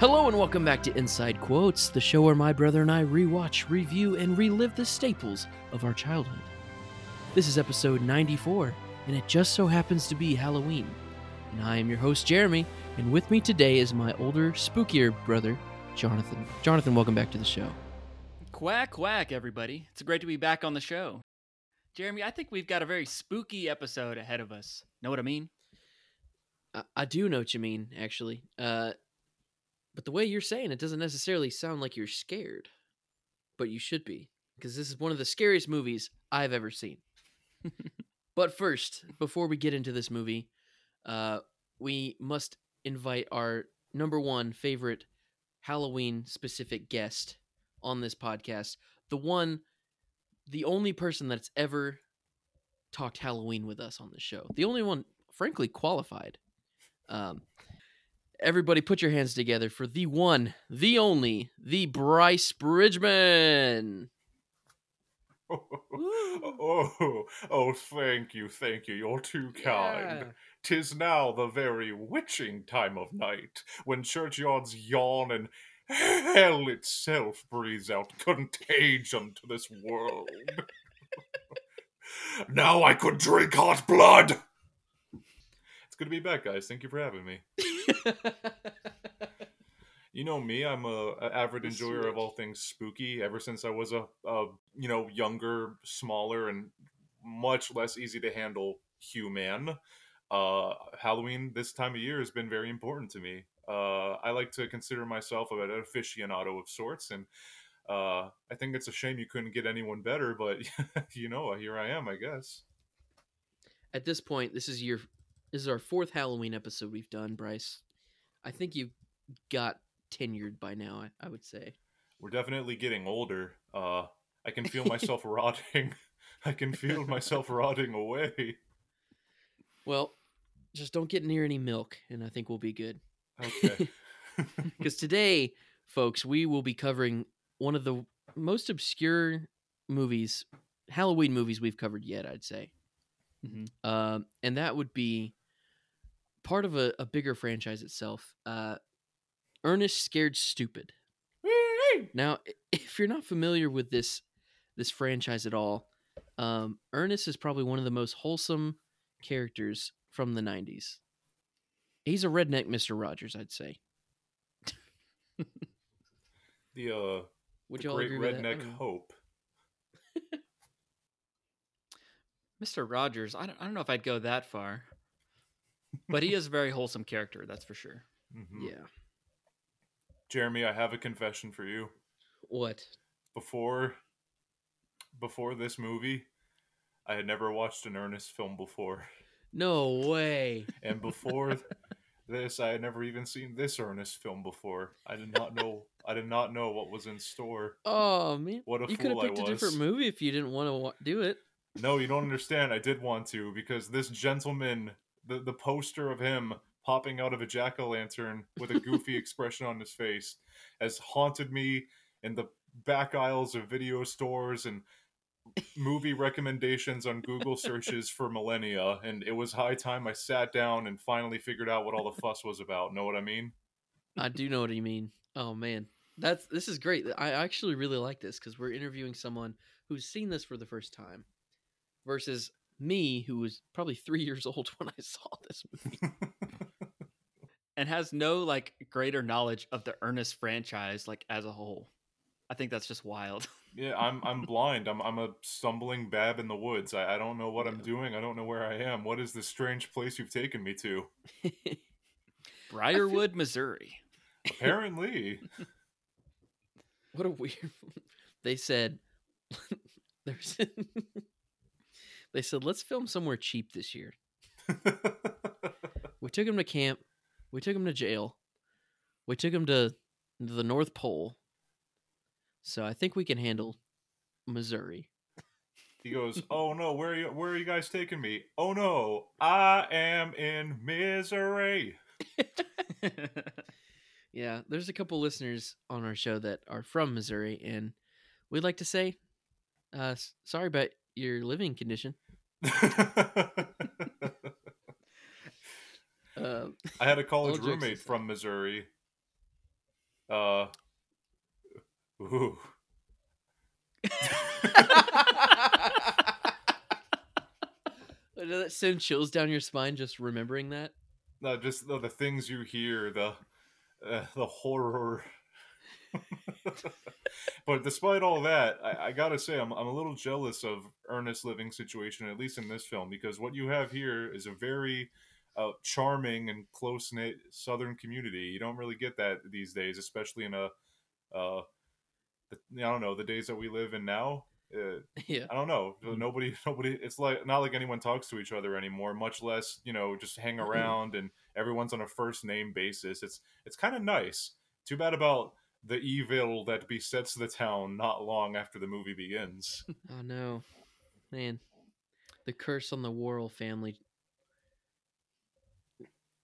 Hello and welcome back to Inside Quotes, the show where my brother and I rewatch, review, and relive the staples of our childhood. This is episode 94, and it just so happens to be Halloween. And I am your host, Jeremy, and with me today is my older, spookier brother, Jonathan. Jonathan, welcome back to the show. Quack, quack, everybody. It's great to be back on the show. Jeremy, I think we've got a very spooky episode ahead of us. Know what I mean? I, I do know what you mean, actually. Uh, but the way you're saying it doesn't necessarily sound like you're scared, but you should be, because this is one of the scariest movies I've ever seen. but first, before we get into this movie, uh, we must invite our number one favorite Halloween specific guest on this podcast. The one, the only person that's ever talked Halloween with us on the show. The only one, frankly, qualified. Um, everybody put your hands together for the one, the only, the Bryce Bridgeman. oh, oh, thank you, thank you. You're too kind. Tis now the very witching time of night, when churchyards yawn and hell itself breathes out contagion to this world. now I could drink hot blood. Good to be back, guys. Thank you for having me. You know me, I'm a, a avid enjoyer of all things spooky. Ever since I was a, a you know younger, smaller, and much less easy to handle human, uh, Halloween this time of year has been very important to me. Uh, I like to consider myself an aficionado of sorts, and uh, I think it's a shame you couldn't get anyone better. But you know, here I am, I guess. At this point, this is your this is our fourth Halloween episode we've done, Bryce. I think you've got tenured by now. I, I would say. We're definitely getting older. Uh, I can feel myself rotting. I can feel myself rotting away. Well, just don't get near any milk, and I think we'll be good. Okay. Because today, folks, we will be covering one of the most obscure movies, Halloween movies we've covered yet. I'd say. Mm-hmm. um, and that would be part of a, a bigger franchise itself. Uh, Ernest Scared Stupid. Now, if you're not familiar with this this franchise at all, um, Ernest is probably one of the most wholesome characters from the '90s. He's a redneck Mister Rogers, I'd say. the uh, Would the you all great agree with that? Redneck don't hope. Mr. Rogers, I don't, I don't know if I'd go that far, but he is a very wholesome character, that's for sure. Mhm. Yeah. Jeremy, I have a confession for you. What? Before, before this movie, I had never watched an Ernest film before, No way. and before this, I had never even seen this Ernest film before. I did not know. I did not know what was in store. Oh man. What a you could have picked a different movie if you didn't want to wa- do it. No, you don't understand. I did want to because this gentleman, the the poster of him popping out of a jack o' lantern with a goofy expression on his face, has haunted me in the back aisles of video stores and movie recommendations on Google searches for millennia. And it was high time I sat down and finally figured out what all the fuss was about. Know what I mean? I do know what you mean. Oh man, that's this is great. I actually really like this because we're interviewing someone who's seen this for the first time, versus me, who was probably three years old when I saw this movie. And has no like greater knowledge of the Ernest franchise like as a whole. I think that's just wild. Yeah, I'm I'm blind. I'm I'm a stumbling bab in the woods. I, I don't know what I'm doing. I don't know where I am. What is this strange place you've taken me to? Briarwood, Missouri. Apparently. what a weird. They said, "There's." They said, "Let's film somewhere cheap this year." We took him to camp. We took him to jail. We took him to the North Pole. So I think we can handle Missouri. he goes, "Oh no, where are you where are you guys taking me? Oh no, I am in misery." Yeah, there's a couple listeners on our show that are from Missouri, and we'd like to say, uh, sorry about your living condition. Uh, I had a college roommate from Missouri. Uh, ooh. Does that send chills down your spine just remembering that? No, just the, the things you hear, the uh, the horror. but despite all that, I, I, gotta say I'm I'm a little jealous of Ernest's living situation, at least in this film, because what you have here is a very uh, charming and close knit Southern community. You don't really get that these days, especially in a uh, I don't know the days that we live in now. Uh, yeah, I don't know. Nobody, nobody. It's like not like anyone talks to each other anymore. Much less, you know, just hang around and everyone's on a first name basis. It's it's kind of nice. Too bad about the evil that besets the town not long after the movie begins. oh no, man, the curse on the Worrell family.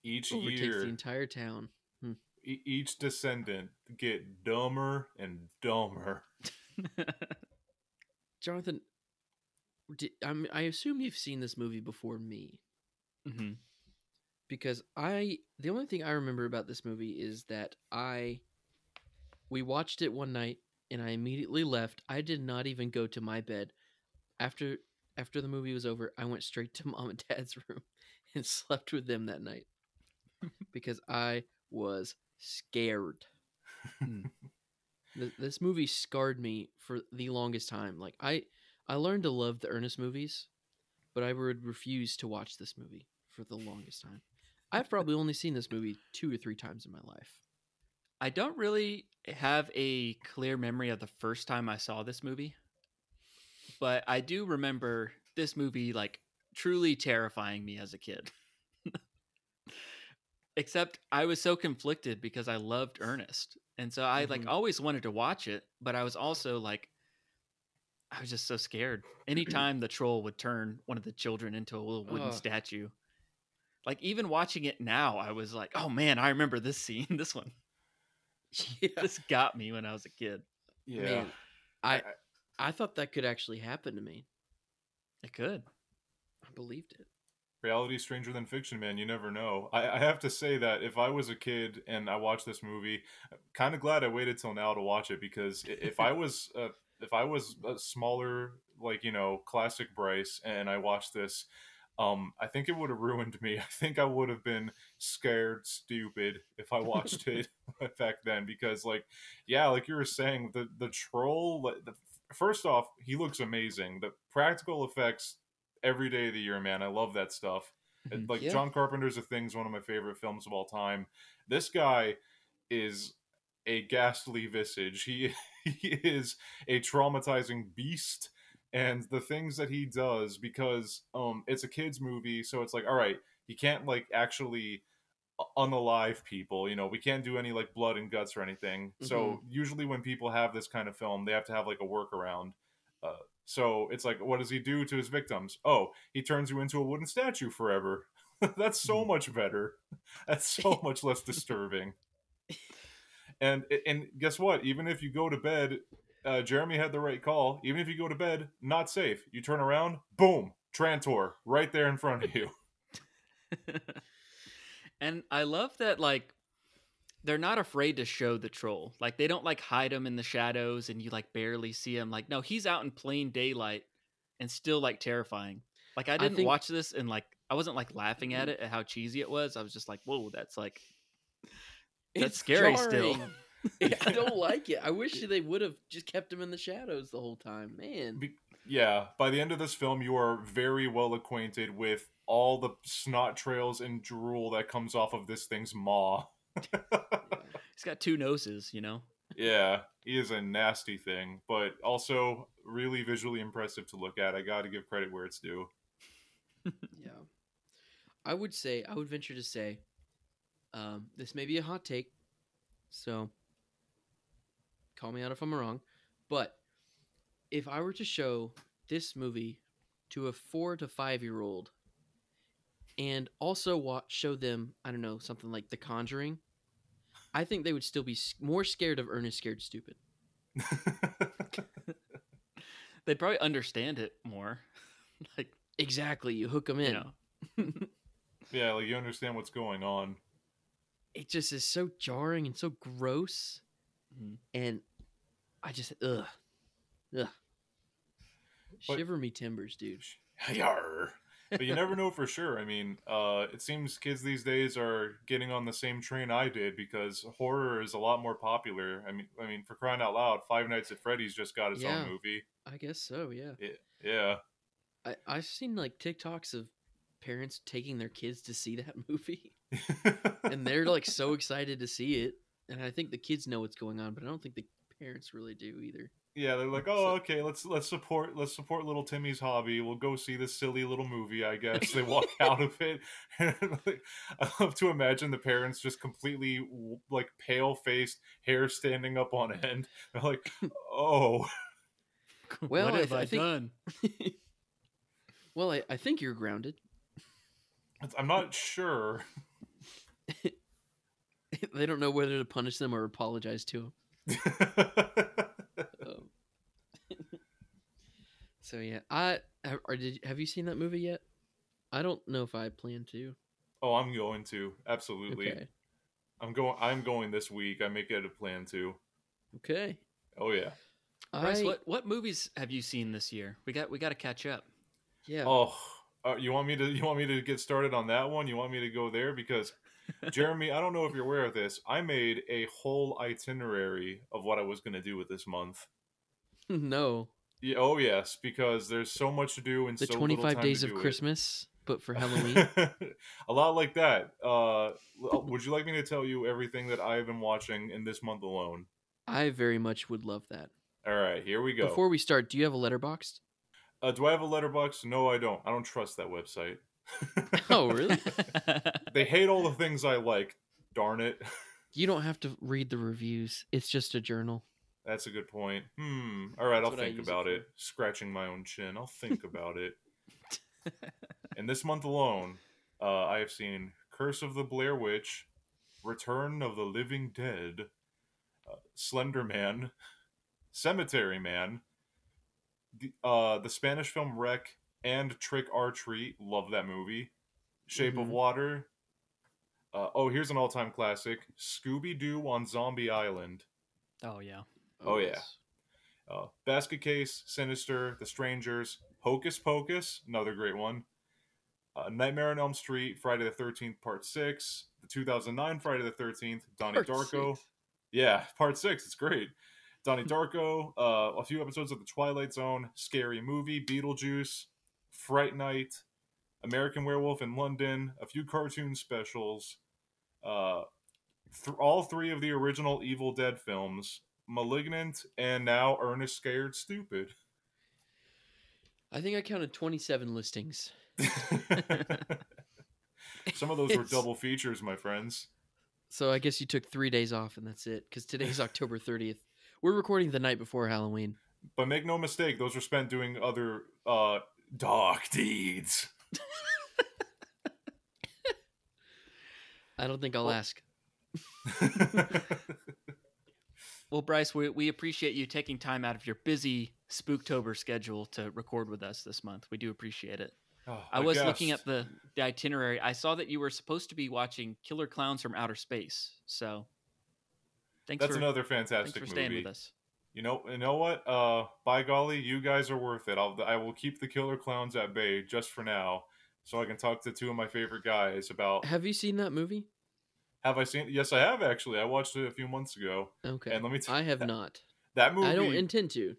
Each overtakes year, the entire town. Hmm. E- each descendant get dumber and dumber. Jonathan, did, I'm, I assume you've seen this movie before me. Mm-hmm. Because I, the only thing I remember about this movie is that I, we watched it one night and I immediately left. I did not even go to my bed. After after the movie was over, I went straight to mom and dad's room and slept with them that night because I was scared. Hmm. this movie scarred me for the longest time. Like I, I learned to love the Ernest movies, but I would refuse to watch this movie for the longest time. I've probably only seen this movie two or three times in my life. I don't really have a clear memory of the first time I saw this movie, but I do remember this movie like truly terrifying me as a kid. Except I was so conflicted because I loved Ernest. And so I like Mhm. always wanted to watch it, but I was also like I was just so scared. Anytime the troll would turn one of the children into a little wooden Ugh. statue. Like even watching it now, I was like, "Oh man, I remember this scene. This one. Yeah, This got me when I was a kid." Yeah. Man, I, I- I thought that could actually happen to me. It could. I believed it. reality stranger than fiction man you never know I, I have to say that if i was a kid and i watched this movie kind of glad i waited till now to watch it because if i was uh, if i was a smaller like you know classic bryce and i watched this um i think it would have ruined me i think i would have been scared stupid if i watched it back then because like yeah like you were saying the the troll like, the, first off he looks amazing the practical effects every day of the year, man. I love that stuff. It- Mhm. Like Yeah. John Carpenter's A Thing's one of my favorite films of all time. This guy is a ghastly visage. He he is a traumatizing beast and the things that he does because um it's a kids movie, so it's like all right, he can't like actually unalive people, you know, we can't do any like blood and guts or anything. So usually when people have this kind of film, they have to have like a workaround. Uh, so it's like, what does he do to his victims? Oh, he turns you into a wooden statue forever. That's so much better. That's so much less disturbing. And and guess what? Even if you go to bed, uh, Jeremy had the right call. Even if you go to bed, not safe. You turn around, boom, Trantor right there in front of you. and I love that like they're not afraid to show the troll. Like they don't like hide him in the shadows and you like barely see him. Like no, he's out in plain daylight and still like terrifying. Like I didn't think- watch this and like I wasn't like laughing at it at how cheesy it was. I was just like, "Whoa, that's like That's It's scary still. Yeah, I don't like it. I wish they would have just kept him in the shadows the whole time, man. Be- yeah, by the end of this film, you are very well acquainted with all the snot trails and drool that comes off of this thing's maw. he's got two noses, you know." yeah, he is a nasty thing, but also really visually impressive to look at. I got to give credit where it's due. Yeah. I would say, I would venture to say, um, this may be a hot take, so call me out if I'm wrong, but if I were to show this movie to a four to five year old and also watch, show them, I don't know, something like The Conjuring, I think they would still be more scared of Ernest Scared Stupid. They'd probably understand it more. like, Exactly. You hook them you in. know. yeah, like you understand what's going on. it just is so jarring and so gross. Mhm. and I just ugh, ugh, But- shiver me timbers, dude. Yarr. But you never know for sure. I mean, uh, it seems kids these days are getting on the same train I did because horror is a lot more popular. I mean, I mean, for crying out loud, Five Nights at Freddy's just got its Yeah. own movie. I guess so, yeah. Yeah. I I've seen like TikToks of parents taking their kids to see that movie, and they're like so excited to see it, and I think the kids know what's going on, but I don't think the parents really do either. Yeah, they're like, oh, okay, let's let's support let's support little Timmy's hobby. We'll go see this silly little movie. I guess they walk out of it. And like, I love to imagine the parents just completely like pale faced, hair standing up on end. They're like, oh, Well, what I have th- I, I think- done? Well, I, I think you're grounded. I'm not sure. they don't know whether to punish them or apologize to them. Um, so yeah, I have, or did have you seen that movie yet? I don't know if I plan to. oh, I'm going to absolutely. Okay. I'm going. I'm going this week. I make it a plan to. Okay. Oh yeah. Bryce, I, what what movies have you seen this year? We got we got to catch up. Yeah. Oh, uh, you want me to? You want me to get started on that one? You want me to go there because Jeremy, I don't know if you're aware of this. I made a whole itinerary of what I was going to do with this month. no. Yeah, oh yes, because there's so much to do and The so little 25 time days of do it. Christmas, but for Halloween. a lot like that. Uh, would you like me to tell you everything that I've been watching in this month alone? I very much would love that. All right, here we go. Before we start, do you have a Letterboxd? uh, do I have a Letterboxd? No, I don't. I don't trust that website. Oh, really? they hate all the things I like. Darn it. You don't have to read the reviews. It's just a journal. That's a good point. Hmm. All right, That's I'll think use it about it. Scratching my own chin. I'll think about it. And this month alone, uh, I have seen Curse of the Blair Witch, Return of the Living Dead, uh, Slender Man, Cemetery Man, the, uh, the Spanish film Rec, and Trick or Treat. Love that movie. Shape of Mhm. Water. Uh, oh, here's an all-time classic: Scooby Doo on Zombie Island. oh yeah. Oh, yeah. Uh, Basket Case, Sinister, The Strangers, Hocus Pocus, another great one. Uh, Nightmare on Elm Street, Friday the 13th, Part 6. The 2009 Friday the 13th, Donnie Part Darko. six. Yeah, Part 6, it's great. Donnie Darko, uh, a few episodes of The Twilight Zone, Scary Movie, Beetlejuice, Fright Night, American Werewolf in London, a few cartoon specials, uh, th- all three of the original Evil Dead films, Malignant, and now Ernest Scared Stupid. I think I counted 27 listings. Some of those were double features, my friends. So I guess you took three days off and that's it. Because today's October 30th. We're recording the night before Halloween. But make no mistake, those were spent doing other uh, dark deeds. I don't think I'll Well- ask. Well, Bryce, we, we appreciate you taking time out of your busy Spooktober schedule to record with us this month. We do appreciate it. Oh, I a was looking at the, the itinerary. I saw that you were supposed to be watching Killer Clowns from Outer Space. So thanks That's for, another thanks fantastic for staying with us. You know, you know what? Uh, by golly, you guys are worth it. I'll, I will keep the killer clowns at bay just for now, so I can talk to two of my favorite guys about. Have you seen that movie? Have I seen? Yes, I have actually. I watched it a few months ago, Okay. and let me. T- I have not. that movie. I don't intend to.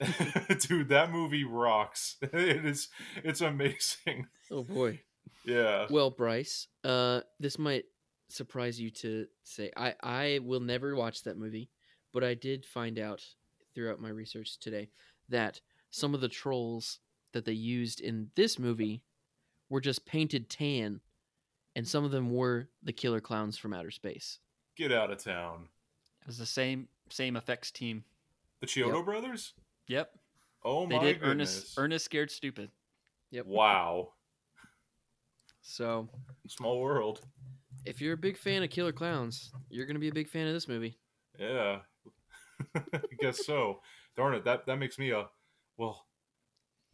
dude, that movie rocks. it is. It's amazing. Oh boy. Yeah. Well, Bryce, uh, this might surprise you to say I I will never watch that movie, but I did find out throughout my research today that some of the trolls that they used in this movie were just painted tan, and some of them were the killer clowns from outer space. Get out of town. It was the same same effects team. The Chiodo Yep. brothers. Yep. Oh They my did goodness. Ernest Ernest Scared Stupid. Yep. Wow. So Small world. if you're a big fan of killer clowns, you're gonna be a big fan of this movie. Yeah. I guess so. Darn it. That that makes me a well.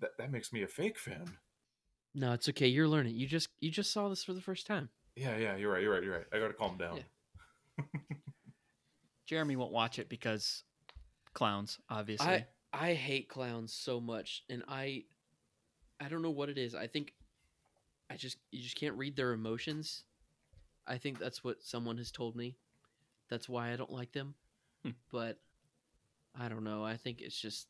That that makes me a fake fan. No, it's okay. You're learning. You just you just saw this for the first time. Yeah, yeah. You're right. You're right. You're right. I gotta calm down. Yeah. Jeremy won't watch it because clowns, obviously. I I hate clowns so much, and I I don't know what it is. I think I just you just can't read their emotions. I think that's what someone has told me. That's why I don't like them. Hmm. But I don't know. I think it's just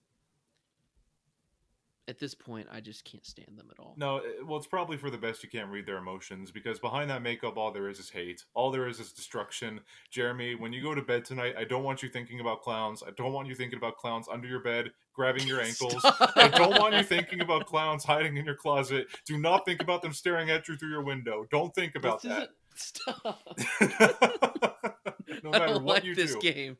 at this point I just can't stand them at all. No, well, it's probably for the best you can't read their emotions because behind that makeup, all there is is hate. All there is is destruction. Jeremy, when you go to bed tonight, I don't want you thinking about clowns. I don't want you thinking about clowns under your bed, grabbing your ankles. I don't want you thinking about clowns hiding in your closet. Do not think about them staring at you through your window. Don't think about This that. Stop. no I matter don't what like you this do, game.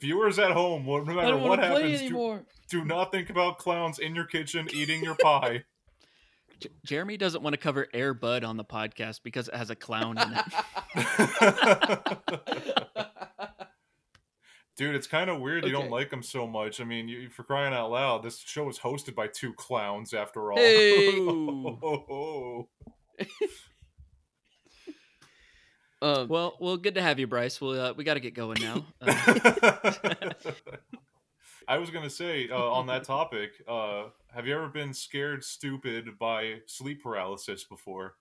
viewers at home, no matter what happens, do, do not think about clowns in your kitchen eating your pie. J- Jeremy doesn't want to cover Air Bud on the podcast because it has a clown in it. Dude, it's kind of weird you don't like them so much. I mean, you, for crying out loud, this show is hosted by two clowns after all. Hey. Oh, oh, oh. Um, well, well, good to have you, Bryce. Well, uh, we got to get going now. Uh, I was gonna say uh, on that topic, uh, have you ever been scared stupid by sleep paralysis before?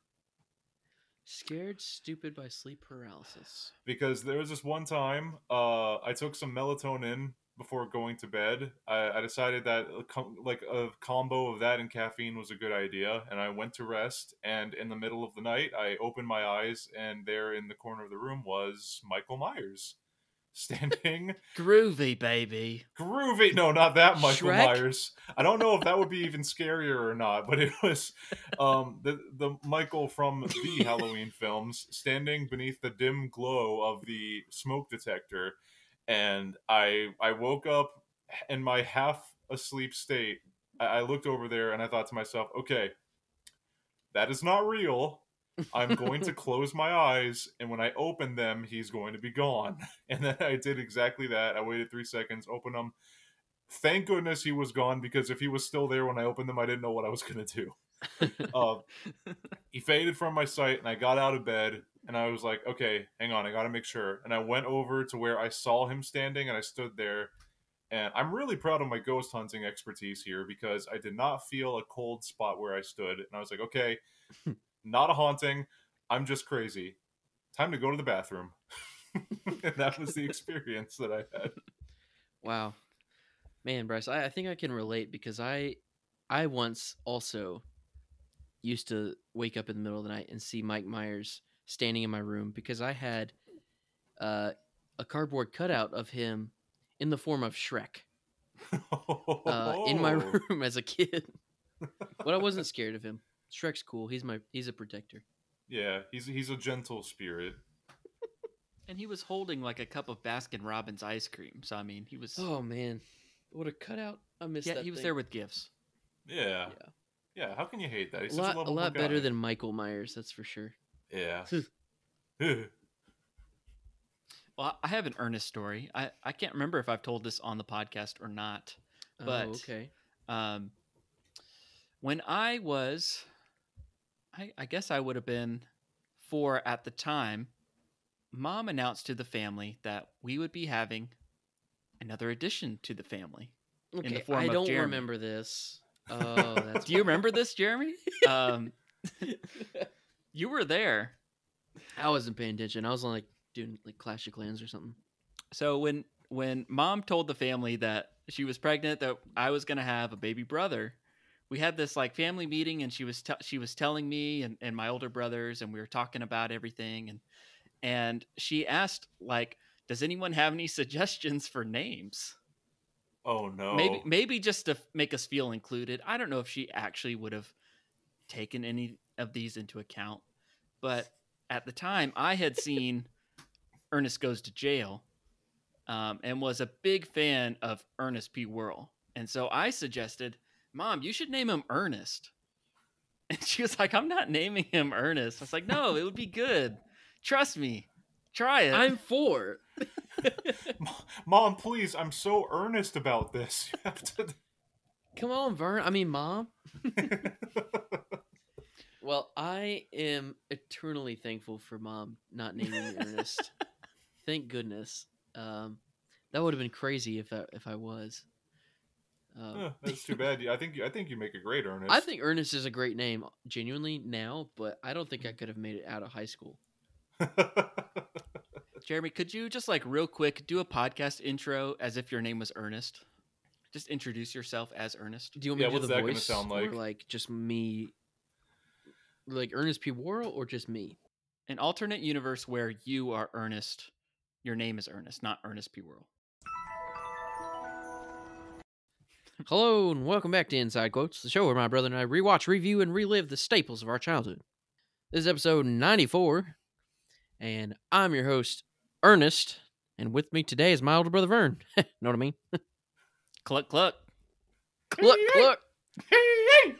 scared stupid by sleep paralysis. because there was this one time uh, I took some melatonin before going to bed. I, I decided that a com- like a combo of that and caffeine was a good idea, and I went to rest. And in the middle of the night, I opened my eyes, and there in the corner of the room was Michael Myers, standing groovy, baby. groovy. No, not that Michael Shrek? Myers. I don't know if that would be even scarier or not, but it was um, the the Michael from the Halloween films standing beneath the dim glow of the smoke detector, and I I woke up in my half asleep state. I, I looked over there and I thought to myself, okay, that is not real. I'm going to close my eyes, and when I open them, he's going to be gone. And then I did exactly that. I waited three seconds, opened them. Thank goodness he was gone because if he was still there when I opened them, I didn't know what I was going to do. Uh, he faded from my sight, and I got out of bed, and I was like, okay, hang on, I got to make sure. And I went over to where I saw him standing, and I stood there. And I'm really proud of my ghost hunting expertise here because I did not feel a cold spot where I stood. And I was like, okay, not a haunting. I'm just crazy. Time to go to the bathroom. and that was the experience that I had. Wow, man, Bryce, I, I think I can relate because I, I once also used to wake up in the middle of the night and see Mike Myers standing in my room because I had, uh, a cardboard cutout of him in the form of Shrek uh, in my room as a kid. but I wasn't scared of him. Shrek's cool. He's my he's a protector. Yeah, he's he's a gentle spirit. And he was holding like a cup of Baskin Robbins ice cream. So I mean, he was Oh man, what a cutout! I missed yeah, that. he was there with gifts. Yeah. Yeah. Yeah, how can you hate that? a He's such lot, a a lot better guy. than Michael Myers. That's for sure. Yeah. Well, I have an earnest story. I, I can't remember if I've told this on the podcast or not. But- oh, okay. Um, when I was, I, I guess I would have been four at the time, mom announced to the family that we would be having another addition to the family. Okay, the form I of don't Jeremy. remember this. Oh, that's Do you remember this, Jeremy? Um, you were there. I wasn't paying attention. I was like doing like Clash of Clans or something. So when when mom told the family that she was pregnant, that I was gonna have a baby brother, we had this like family meeting, and she was te- she was telling me and, and my older brothers, and we were talking about everything, and and she asked like, does anyone have any suggestions for names? Oh no. Maybe maybe just to make us feel included. I don't know if she actually would have taken any of these into account, but at the time I had seen Ernest Goes to Jail um, and was a big fan of Ernest P. Worrell. And so I suggested, Mom, you should name him Ernest. And she was like, I'm not naming him Ernest. I was like, No, it would be good. Trust me. Try it. I'm four. Mom, please, I'm so earnest about this. You have to Come on, Vern. I mean, mom. Well, I am eternally thankful for mom not naming me Ernest. Thank goodness. Um, That would have been crazy if I, if I was. Um, that's too bad. I think I think you make a great Ernest. I think Ernest is a great name, genuinely now, but I don't think I could have made it out of high school. Jeremy, could you just like real quick do a podcast intro as if your name was Ernest? Just introduce yourself as Ernest. Do you want me Yeah, to do the that voice, sound or like? like just me, like Ernest P. Worrell, or just me? An alternate universe where you are Ernest. Your name is Ernest, not Ernest P. Worrell. Hello and welcome back to Inside Quotes, the show where my brother and I rewatch, review, and relive the staples of our childhood. This is episode 94, and I'm your host, Ernest, and with me today is my older brother Vern. know what I mean? Cluck cluck. Cluck, cluck.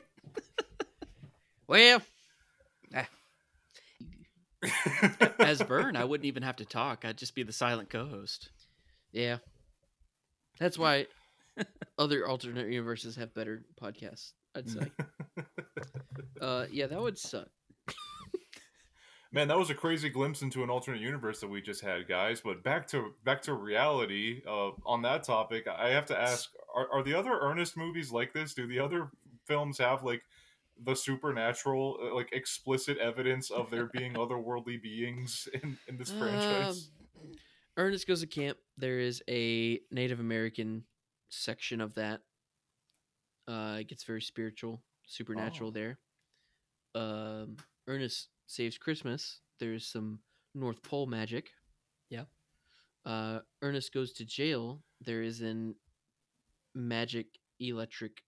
Well, As Vern, I wouldn't even have to talk. I'd just be the silent co-host. yeah. That's why other alternate universes have better podcasts, I'd say. uh, yeah, that would suck. Man, that was a crazy glimpse into an alternate universe that we just had, guys. But back to back to reality. Uh, on that topic, I have to ask: Are, are the other Ernest movies like this? Do the other films have like the supernatural, uh, like explicit evidence of there being otherworldly beings in, in this franchise? Um, Ernest Goes to Camp. There is a Native American section of that. Uh, it gets very spiritual, supernatural Oh. there. Um, Ernest Saves Christmas. There's some North Pole magic. Yeah. Uh, Ernest Goes to Jail. There is an magic electric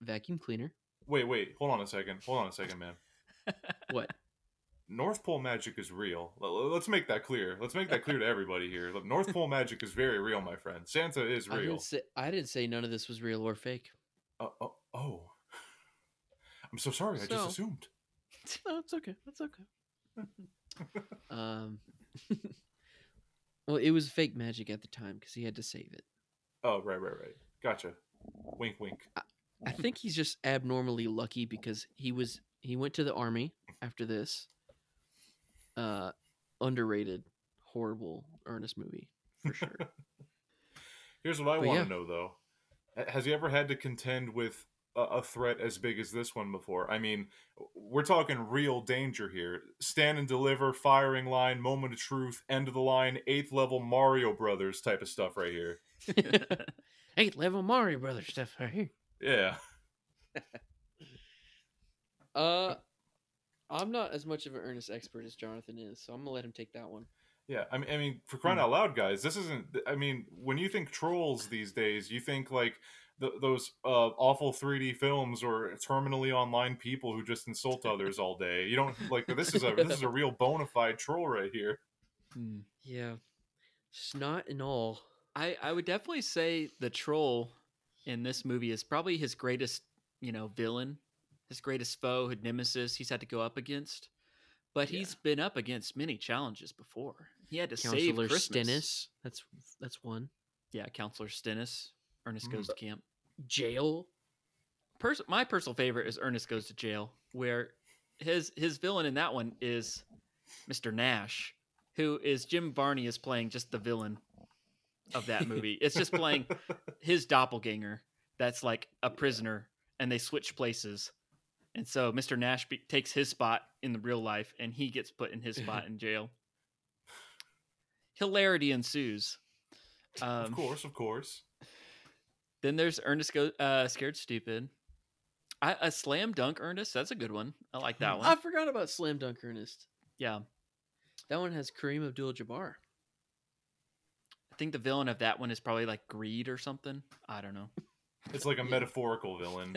vacuum cleaner. Wait, wait, hold on a second. Hold on a second, man. What? North Pole magic is real. L- l- Let's make that clear. Let's make that clear to everybody here. North Pole magic is very real, my friend. Santa is I real. didn't say I didn't say none of this was real or fake. Oh, oh, oh. I'm so sorry. I just assumed. No, it's okay. That's okay. um, well, it was fake magic at the time because he had to save it. Oh, right, right, right. Gotcha. Wink, wink. I think he's just abnormally lucky because he was he went to the army after this. Uh, underrated, horrible Ernest movie for sure. Here's what I want yeah. to know, though. Has he ever had to contend with a, threat as big as this one before? I mean, we're talking real danger here. Stand and deliver, firing line, moment of truth, end of the line, eighth level Mario Brothers type of stuff right here. eighth level Mario Brothers stuff right here. Yeah. Uh, I'm not as much of an Ernest expert as Jonathan is, so I'm gonna let him take that one. Yeah, I mean, I mean, for crying Hmm. out loud, guys, this isn't. I mean, when you think trolls these days, you think like th- those uh, awful 3D films or terminally online people who just insult others all day. You don't like this is a this is a real bona fide troll right here. Hmm. Yeah, snot and all. I, I would definitely say the troll in this movie is probably his greatest, you know, villain, his greatest foe, his nemesis he's had to go up against. But Yeah. he's been up against many challenges before. He had to save Christmas. Stennis. That's that's one. Yeah, Counselor Stennis. Ernest goes to camp. Jail. Pers- my personal favorite is Ernest goes to jail, where his his villain in that one is Mr. Nash, who is Jim Varney is playing just the villain of that movie. it's just playing his doppelganger that's like a prisoner and they switch places and so mr nash be- takes his spot in the real life and he gets put in his spot in jail hilarity ensues um, of course, of course. Then there's ernest go uh, scared stupid I, a slam dunk ernest that's a good one i like that one I forgot about Slam Dunk Ernest. yeah That one has Kareem Abdul-Jabbar. i think the villain of that one is probably like greed or something i don't know It's like a Yeah. metaphorical villain.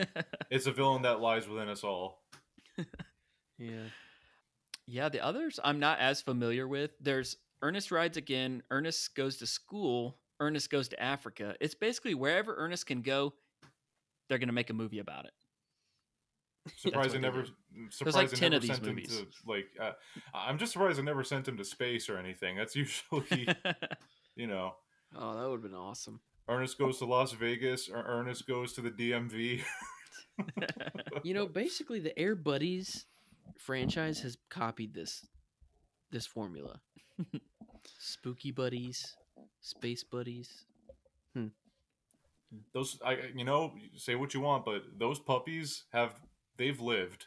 It's a villain that lies within us all. Yeah. Yeah, the others I'm not as familiar with. There's Ernest Rides Again, Ernest Goes to School, Ernest Goes to Africa. It's basically wherever Ernest can go, they're going to make a movie about it. Surprised what I never. did. Surprised like 10 never of these sent him movies. to like. Uh, I'm just surprised I never sent him to space or anything. That's usually, you know, Oh, that would have been awesome. Ernest goes to Las Vegas or Ernest goes to the DMV. You know, basically the Air Buddies franchise has copied this this formula. Spooky Buddies, space buddies. Those, I, you know, say what you want, but those puppies have they've lived.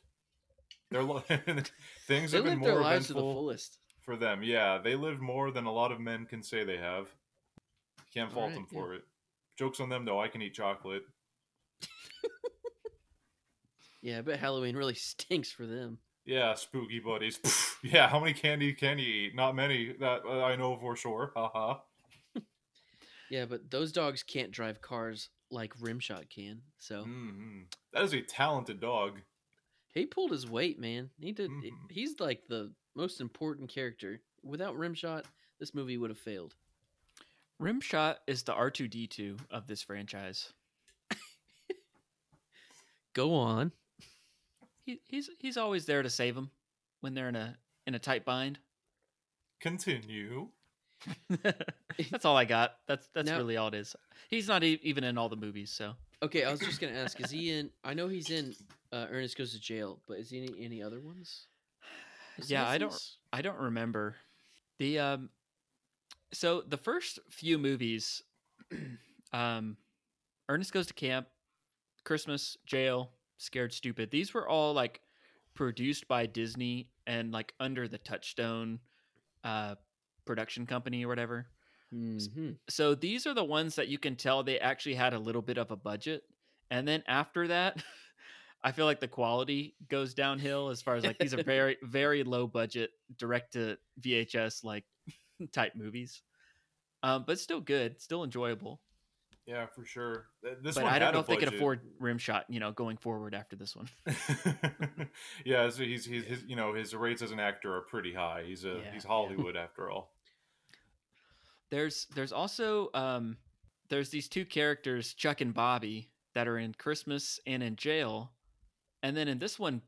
Their li- things They have been live their more lives to the fullest. for them. Yeah, they lived more than a lot of men can say they have. Can't fault Alright, them yeah. for it. Jokes on them though. I can eat chocolate. Yeah, I bet Halloween really stinks for them. Yeah, spooky buddies. yeah, how many candy can you eat? Not many. That uh, I know for sure. Haha. Yeah, but those dogs can't drive cars like Rimshot can. So hmm That is a talented dog. he pulled his weight, man. He did. he- Mhm. He's like the most important character. Without Rimshot, this movie would have failed. Rimshot is the R2D2 of this franchise. Go on. He, he's he's always there to save them when they're in a in a tight bind. Continue. that's all I got. That's that's Now- really all it is. He's not e- even in all the movies, so Okay, I was just gonna ask: Is he in? I know he's in. Uh, Ernest Goes to Jail, but is he in any other ones? yeah, I don't I don't remember the um. So the first few movies, um, Ernest goes to camp, Christmas, jail, scared stupid. These were all like produced by Disney and like under the Touchstone, uh, production company or whatever. Mhm. so these are the ones that you can tell they actually had a little bit of a budget and then after that i feel like the quality goes downhill as far as like these are very very low budget direct to vhs like type movies um but still good still enjoyable Yeah, for sure. This but i don't know if they could budget. afford rimshot you know going forward after this one yeah, so he's, he's his you know his rates as an actor are pretty high. He's a Yeah, he's yeah. Hollywood after all. There's there's also um there's these two characters chuck and bobby that are in christmas and in jail. And then in this one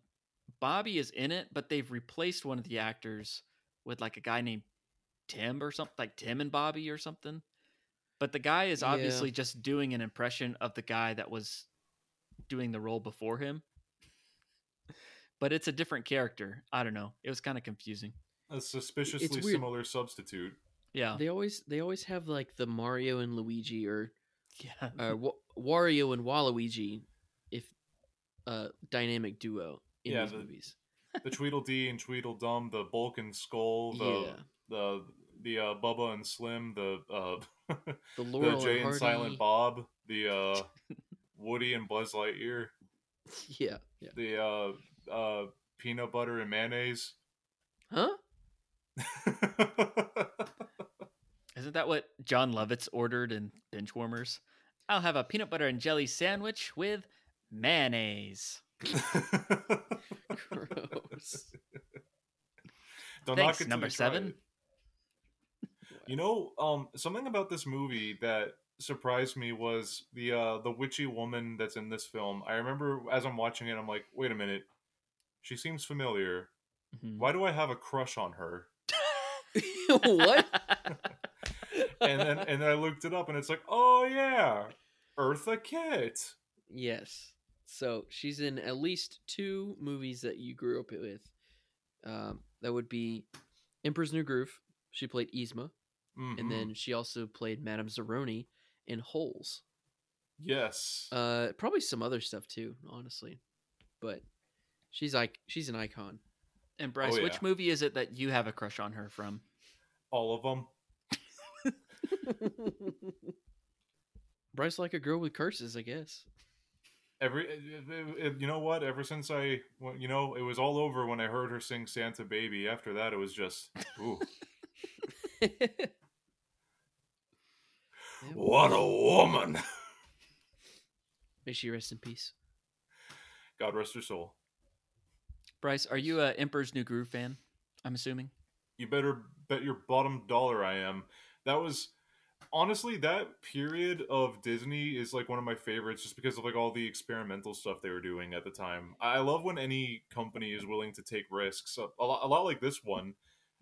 bobby is in it but they've replaced one of the actors with like a guy named tim or something like tim and bobby or something. But the guy is Yeah. obviously just doing an impression of the guy that was doing the role before him. But it's a different character. I don't know. It was kind of confusing. A suspiciously similar substitute. Yeah They always they always have like the Mario and Luigi or yeah uh, Wa- Wario and Waluigi, if uh dynamic duo in Yeah, these the- movies. The Tweedledee and Tweedledum, the Bulk and Skull, the yeah, the the uh, Bubba and Slim, the uh, the the Jay and and Silent Bob, the uh, Woody and Buzz Lightyear, Yeah, yeah. the uh, uh, peanut butter and mayonnaise. Huh? Isn't that what Jon Lovitz ordered in Benchwarmers? I'll have a peanut butter and jelly sandwich with mayonnaise. Gross. Don't Thanks, knock it number seven. it. You know, um, something about this movie that surprised me was the uh, the witchy woman that's in this film. I remember as I'm watching it, I'm like, wait a minute, she seems familiar. Mhm. Why do I have a crush on her? what? And then and then I looked it up, and it's like, oh yeah, Eartha Kitt. Yes. So she's in at least two movies that you grew up with. Um, that would be Emperor's New Groove. She played Yzma, Mhm. and then she also played Madame Zeroni in Holes. yes, Uh, probably some other stuff too, honestly. But she's like she's an icon. And oh, Bryce, Oh, yeah. which movie is it that you have a crush on her from? all of them. Bryce like a girl with curses, I guess. Every, it- it- it- you know what? Ever since I, you know, it was all over when I heard her sing "Santa Baby." After that, it was just, ooh, what a woman! May she rest in peace. God rest her soul. Bryce, are you a Emperor's New Groove fan? I'm assuming. You better bet your bottom dollar I am. That was honestly that period of Disney is like one of my favorites just because of like all the experimental stuff they were doing at the time. I love when any company is willing to take risks. A lot, a lot like this one.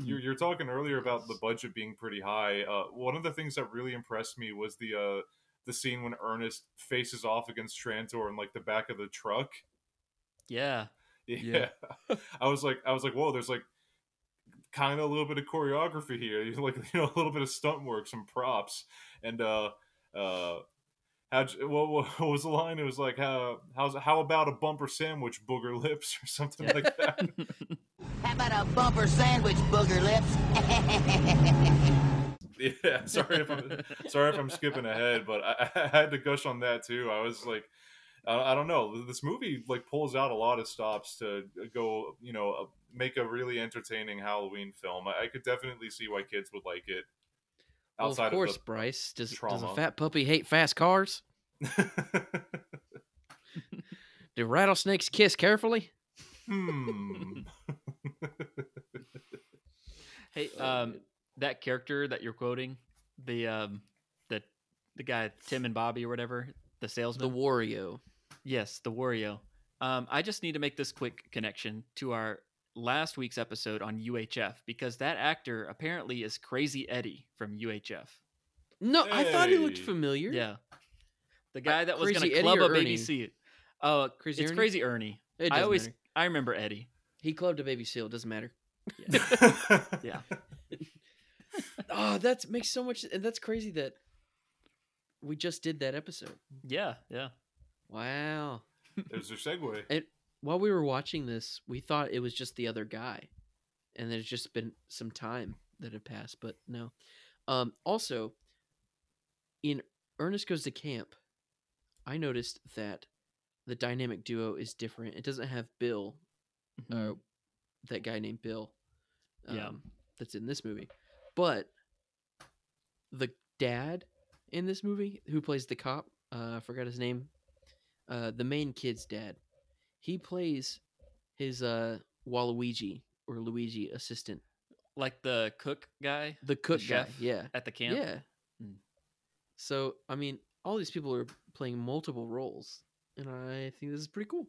You're, you're talking earlier about the budget being pretty high. Uh, one of the things that really impressed me was the uh, the scene when Ernest faces off against Trantor in like the back of the truck. Yeah. Yeah. I was like I was like, whoa, there's like kind of a little bit of choreography here, like you know, a little bit of stunt work, some props, and uh, uh, how what, what was the line? It was like how how's how about a bumper sandwich, booger lips, or something like that. How about a bumper sandwich, booger lips? yeah, sorry if I'm sorry if I'm skipping ahead, but I, I had to gush on that too. I was like, I, I don't know, this movie like pulls out a lot of stops to go, you know, uh, make a really entertaining Halloween film. I, I could definitely see why kids would like it. Well, Outside of course, the Bryce. Does, does a fat puppy hate fast cars? Do rattlesnakes kiss carefully? hmm. hey, Oh, um, that character that you're quoting, the um, the the guy Tim and Bobby or whatever, the salesman, The salesman. Wario. Yes, the Wario. Um, I just need to make this quick connection to our last week's episode on UHF because that actor apparently is Crazy Eddie from UHF. No, I thought he looked familiar. Yeah, the guy that was going to club or a baby seal. Oh, Crazy it's Ernie? Crazy Ernie. It I doesn't always matter. I remember Eddie. He clubbed a baby seal. It doesn't matter. Yeah. Oh, that makes so much. And that's crazy that we just did that episode. Yeah, yeah. Wow. There's your segue. And while we were watching this, we thought it was just the other guy, and there's just been some time that had passed. But no. Um, also, in Ernest Goes to Camp, I noticed that the dynamic duo is different. It doesn't have Bill, Mhm. uh, that guy named Bill, um, Yeah. that's in this movie, but the dad in this movie who plays the cop, uh, I forgot his name, uh, the main kid's dad, he plays his uh Waluigi or Luigi assistant, like the cook guy the cook guy. chef Yeah, at the camp. yeah. Hmm. So I mean, all these people are playing multiple roles, and I think this is pretty cool.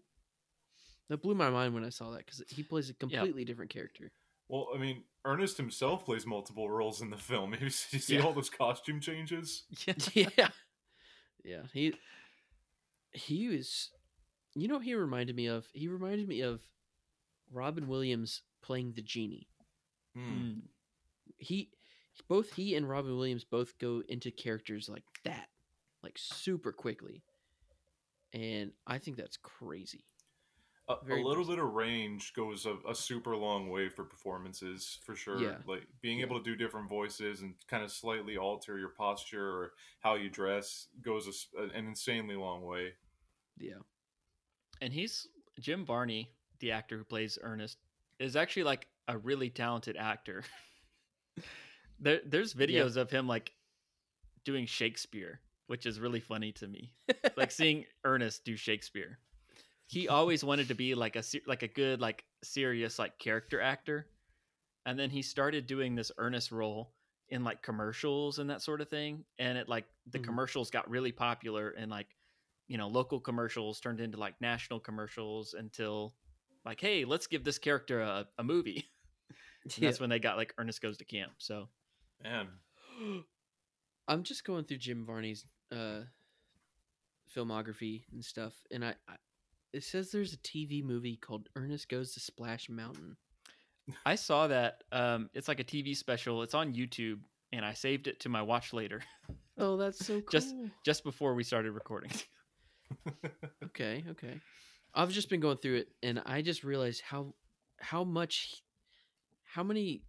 That blew my mind when I saw that because he plays a completely different character. Well, I mean, Ernest himself plays multiple roles in the film. You see you see Yeah. all those costume changes? Yeah. yeah, yeah. He he was, you know, what he reminded me of. He reminded me of Robin Williams playing the genie. Mm. He both he and Robin Williams both go into characters like that, like super quickly, and I think that's crazy. A, a little bit of range goes a, a super long way for performances, for sure. Yeah. Like being Yeah. able to do different voices and kind of slightly alter your posture or how you dress goes a an insanely long way. Yeah. And he's Jim Varney, the actor who plays Ernest, is actually like a really talented actor. there, there's videos of him like doing Shakespeare, which is really funny to me. like seeing Ernest do Shakespeare. He always wanted to be like a like a good like serious like character actor, and then he started doing this Ernest role in like commercials and that sort of thing. And it like the Mhm. commercials got really popular and like you know local commercials turned into like national commercials until like hey let's give this character a, a movie. And Yeah. That's when they got like Ernest Goes to Camp. So Man, I'm just going through Jim Varney's uh, filmography and stuff, and I, I it says there's a TV movie called Ernest Goes to Splash Mountain. I saw that. Um, it's like a TV special. It's on YouTube, and I saved it to my watch later Oh, that's so cool. Just- just before we started recording. okay, okay. I've just been going through it, and I just realized how how much how many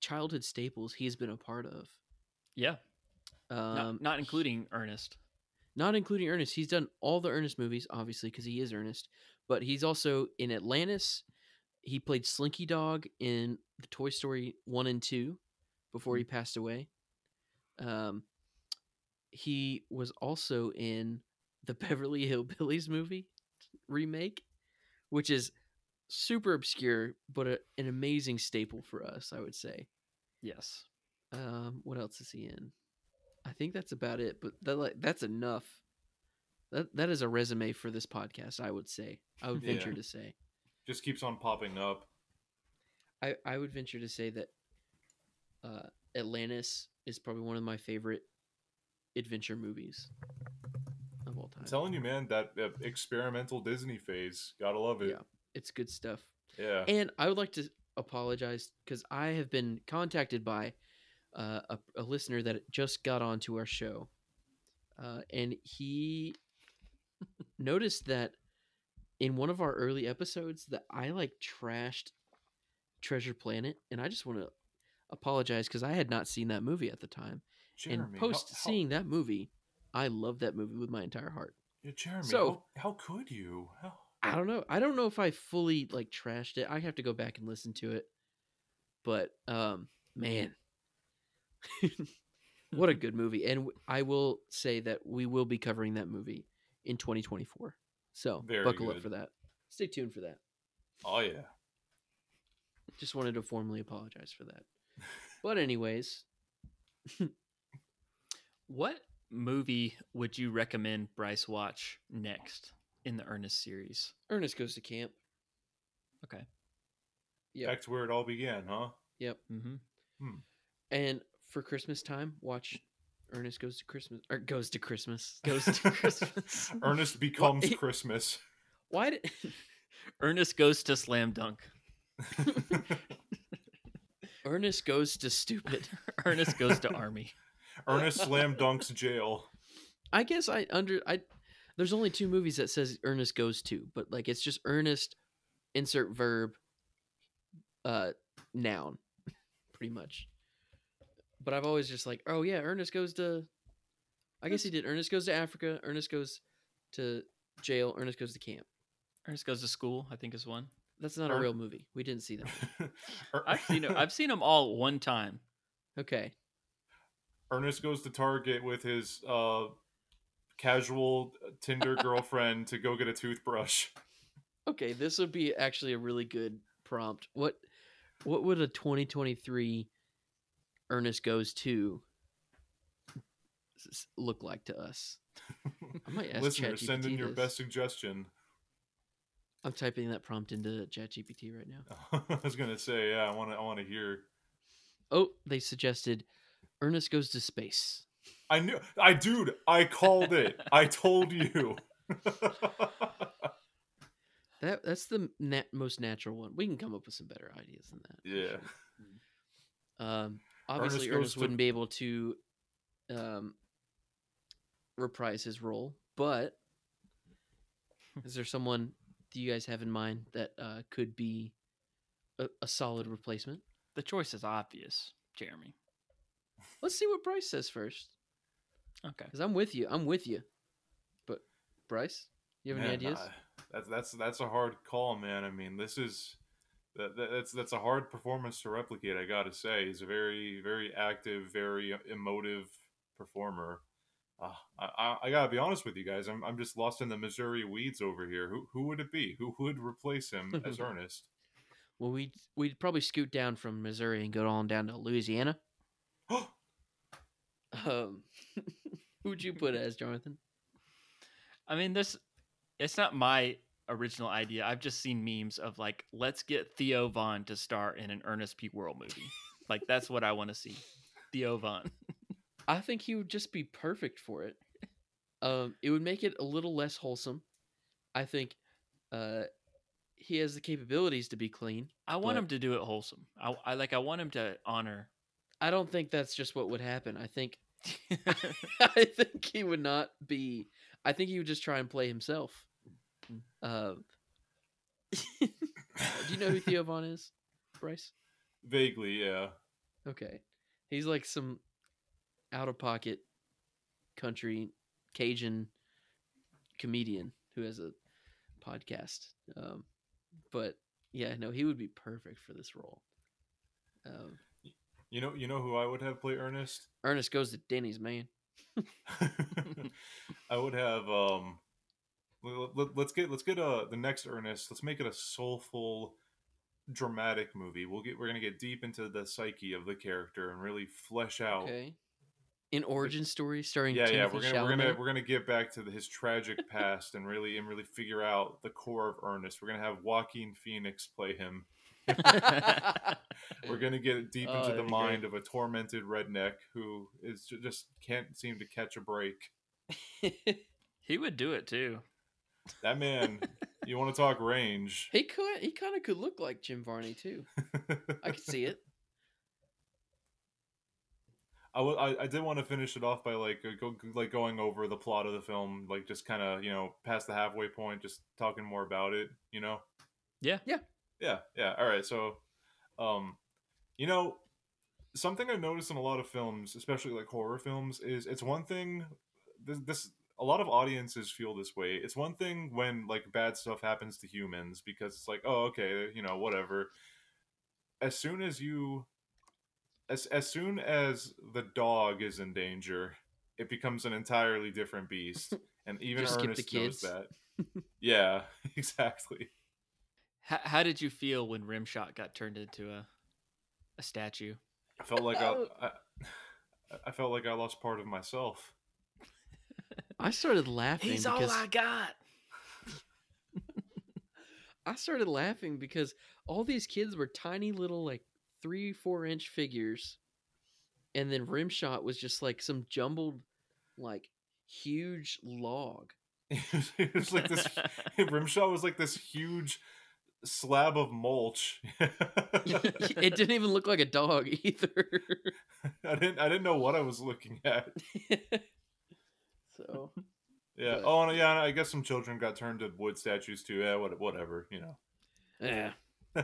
childhood staples he's been a part of. yeah, Um, not, not including Ernest. Not including Ernest. He's done all the Ernest movies, obviously, because he is Ernest. But he's also in Atlantis. He played Slinky Dog in the Toy Story one and two before he passed away. Um, he was also in the Beverly Hillbillies movie remake, which is super obscure, but a, an amazing staple for us, I would say. Yes. Um, what else is he in? I think that's about it, but that like that's enough. That that is a resume for this podcast, I would say. I would venture Yeah. to say. just keeps on popping up. I, I would venture to say that uh, Atlantis is probably one of my favorite adventure movies of all time. I'm telling you, man, that uh, experimental Disney phase, gotta love it. Yeah. It's good stuff. Yeah. And I would like to apologize because I have been contacted by uh, a, a listener that just got onto our show, uh, and he noticed that in one of our early episodes that I like trashed Treasure Planet, and I just want to apologize because I had not seen that movie at the time. Jeremy, and post how, seeing that movie, I love that movie with my entire heart. Yeah, Jeremy, So- how, how could you? How, I don't know. I don't know if I fully like trashed it. I have to go back and listen to it. But um man. what a good movie. And I will say that we will be covering that movie in 2024. So, Very buckle up for that. Stay tuned for that. oh yeah. Just wanted to formally apologize for that. But anyways, What movie would you recommend Bryce watch next in the Ernest series? Ernest goes to camp. Okay. Yep. Back to where it all began, huh? Yep. Mm-hmm. And for Christmas time, watch Ernest goes to Christmas or goes to Christmas. Goes to Christmas. Ernest becomes it- Christmas. Why did Ernest goes to Slam Dunk. Ernest goes to stupid? Ernest goes to Army. Ernest slam dunks jail. I guess I under I there's only two movies that says Ernest goes to, but like it's just Ernest insert verb uh noun pretty much. But I've always just like, oh yeah, Ernest goes to I guess he did. Ernest goes to Africa, Ernest goes to jail, Ernest goes to camp. Ernest goes to school. I think is one. That's not a real movie. We didn't see that. Er- I've seen them. I've seen them all one time. Okay. Ernest goes to Target with his uh, casual Tinder girlfriend to go get a toothbrush. Okay, this would be actually a really good prompt. What what would a 2023 Ernest goes to look like to us? I might ask Listeners, send in your this. best suggestion. I'm typing that prompt into ChatGPT right now. I was gonna say, yeah, I want to, I want to hear. Oh, they suggested Ernest goes to space. I knew, I dude, I called it. I told you. That that's the nat- most natural one. We can come up with some better ideas than that. yeah. sure. Um, obviously, goes Ernest wouldn't be able to um, reprise his role, but is there someone do you guys have in mind that uh, could be a, a solid replacement? The choice is obvious, Jeremy. Let's see what Bryce says first, Okay. because I'm with you. I'm with you. But Bryce, you have any Man, ideas? I- that's that's that's a hard call, man. I mean, this is that, that- that's that's a hard performance to replicate. I got to say, he's a very very active, very emotive performer. Uh, I, I I gotta be honest with you guys. I'm I'm just lost in the Missouri weeds over here. Who who would it be? Who would replace him as Ernest? Well, we'd we'd probably scoot down from Missouri and go on down to Louisiana. Um, who'd you put as Jonathan? I mean, this it's not my original idea. I've just seen memes of like, let's get Theo Von to star in an Ernest P. Worrell movie. like that's what I want to see. Theo Von. I think he would just be perfect for it. Um, it would make it a little less wholesome. I think uh, he has the capabilities to be clean. I want him to do it wholesome. I, I like. I want him to honor. I don't think that's just what would happen. I think I think he would not be. I think he would just try and play himself. Uh, do you know who Theo Von is, Bryce? Vaguely, yeah. Okay. He's like some out of pocket country Cajun comedian who has a podcast. Um, but yeah, no, he would be perfect for this role. Um, You know, you know who I would have play Ernest? Ernest goes to Denny's, man. I would have um let, us get let's get uh the next Ernest. Let's make it a soulful dramatic movie. We'll get we're going to get deep into the psyche of the character and really flesh out Okay. An origin story starring Yeah, yeah, we're gonna we're gonna we're gonna get back to the, his tragic past and really and really figure out the core of Ernest. We're gonna have Joaquin Phoenix play him. We're gonna get deep Oh, into the mind of a tormented redneck who is just can't seem to catch a break. He would do it too. That man, you want to talk range? He could. He kind of could look like Jim Varney too. I could see it. I, w- I, I did want to finish it off by like uh, go, like going over the plot of the film, like just kind of you know past the halfway point, just talking more about it. You know. Yeah. Yeah. Yeah. Yeah. All right. So, um, you know, something I've noticed in a lot of films, especially like horror films, is it's one thing. This, this a lot of audiences feel this way. It's one thing when like bad stuff happens to humans because it's like, oh, okay, you know, whatever. As soon as you as as soon as the dog is in danger, it becomes an entirely different beast. And even Just skip the Ernest knows kids. that. yeah, exactly. How, how did you feel when Rimshot got turned into a a statue? I felt like I, oh. I I felt like I lost part of myself. I started laughing He's all because I got. I started laughing because all these kids were tiny little like three, four inch figures. And then Rimshot was just like some jumbled, like huge log. it was, it was like this Rimshot was like this huge slab of mulch. it didn't even look like a dog either. I didn't I didn't know what I was looking at. So Yeah. But- Oh, and yeah. I guess some children got turned to wood statues too. Yeah. What, whatever. You know. yeah,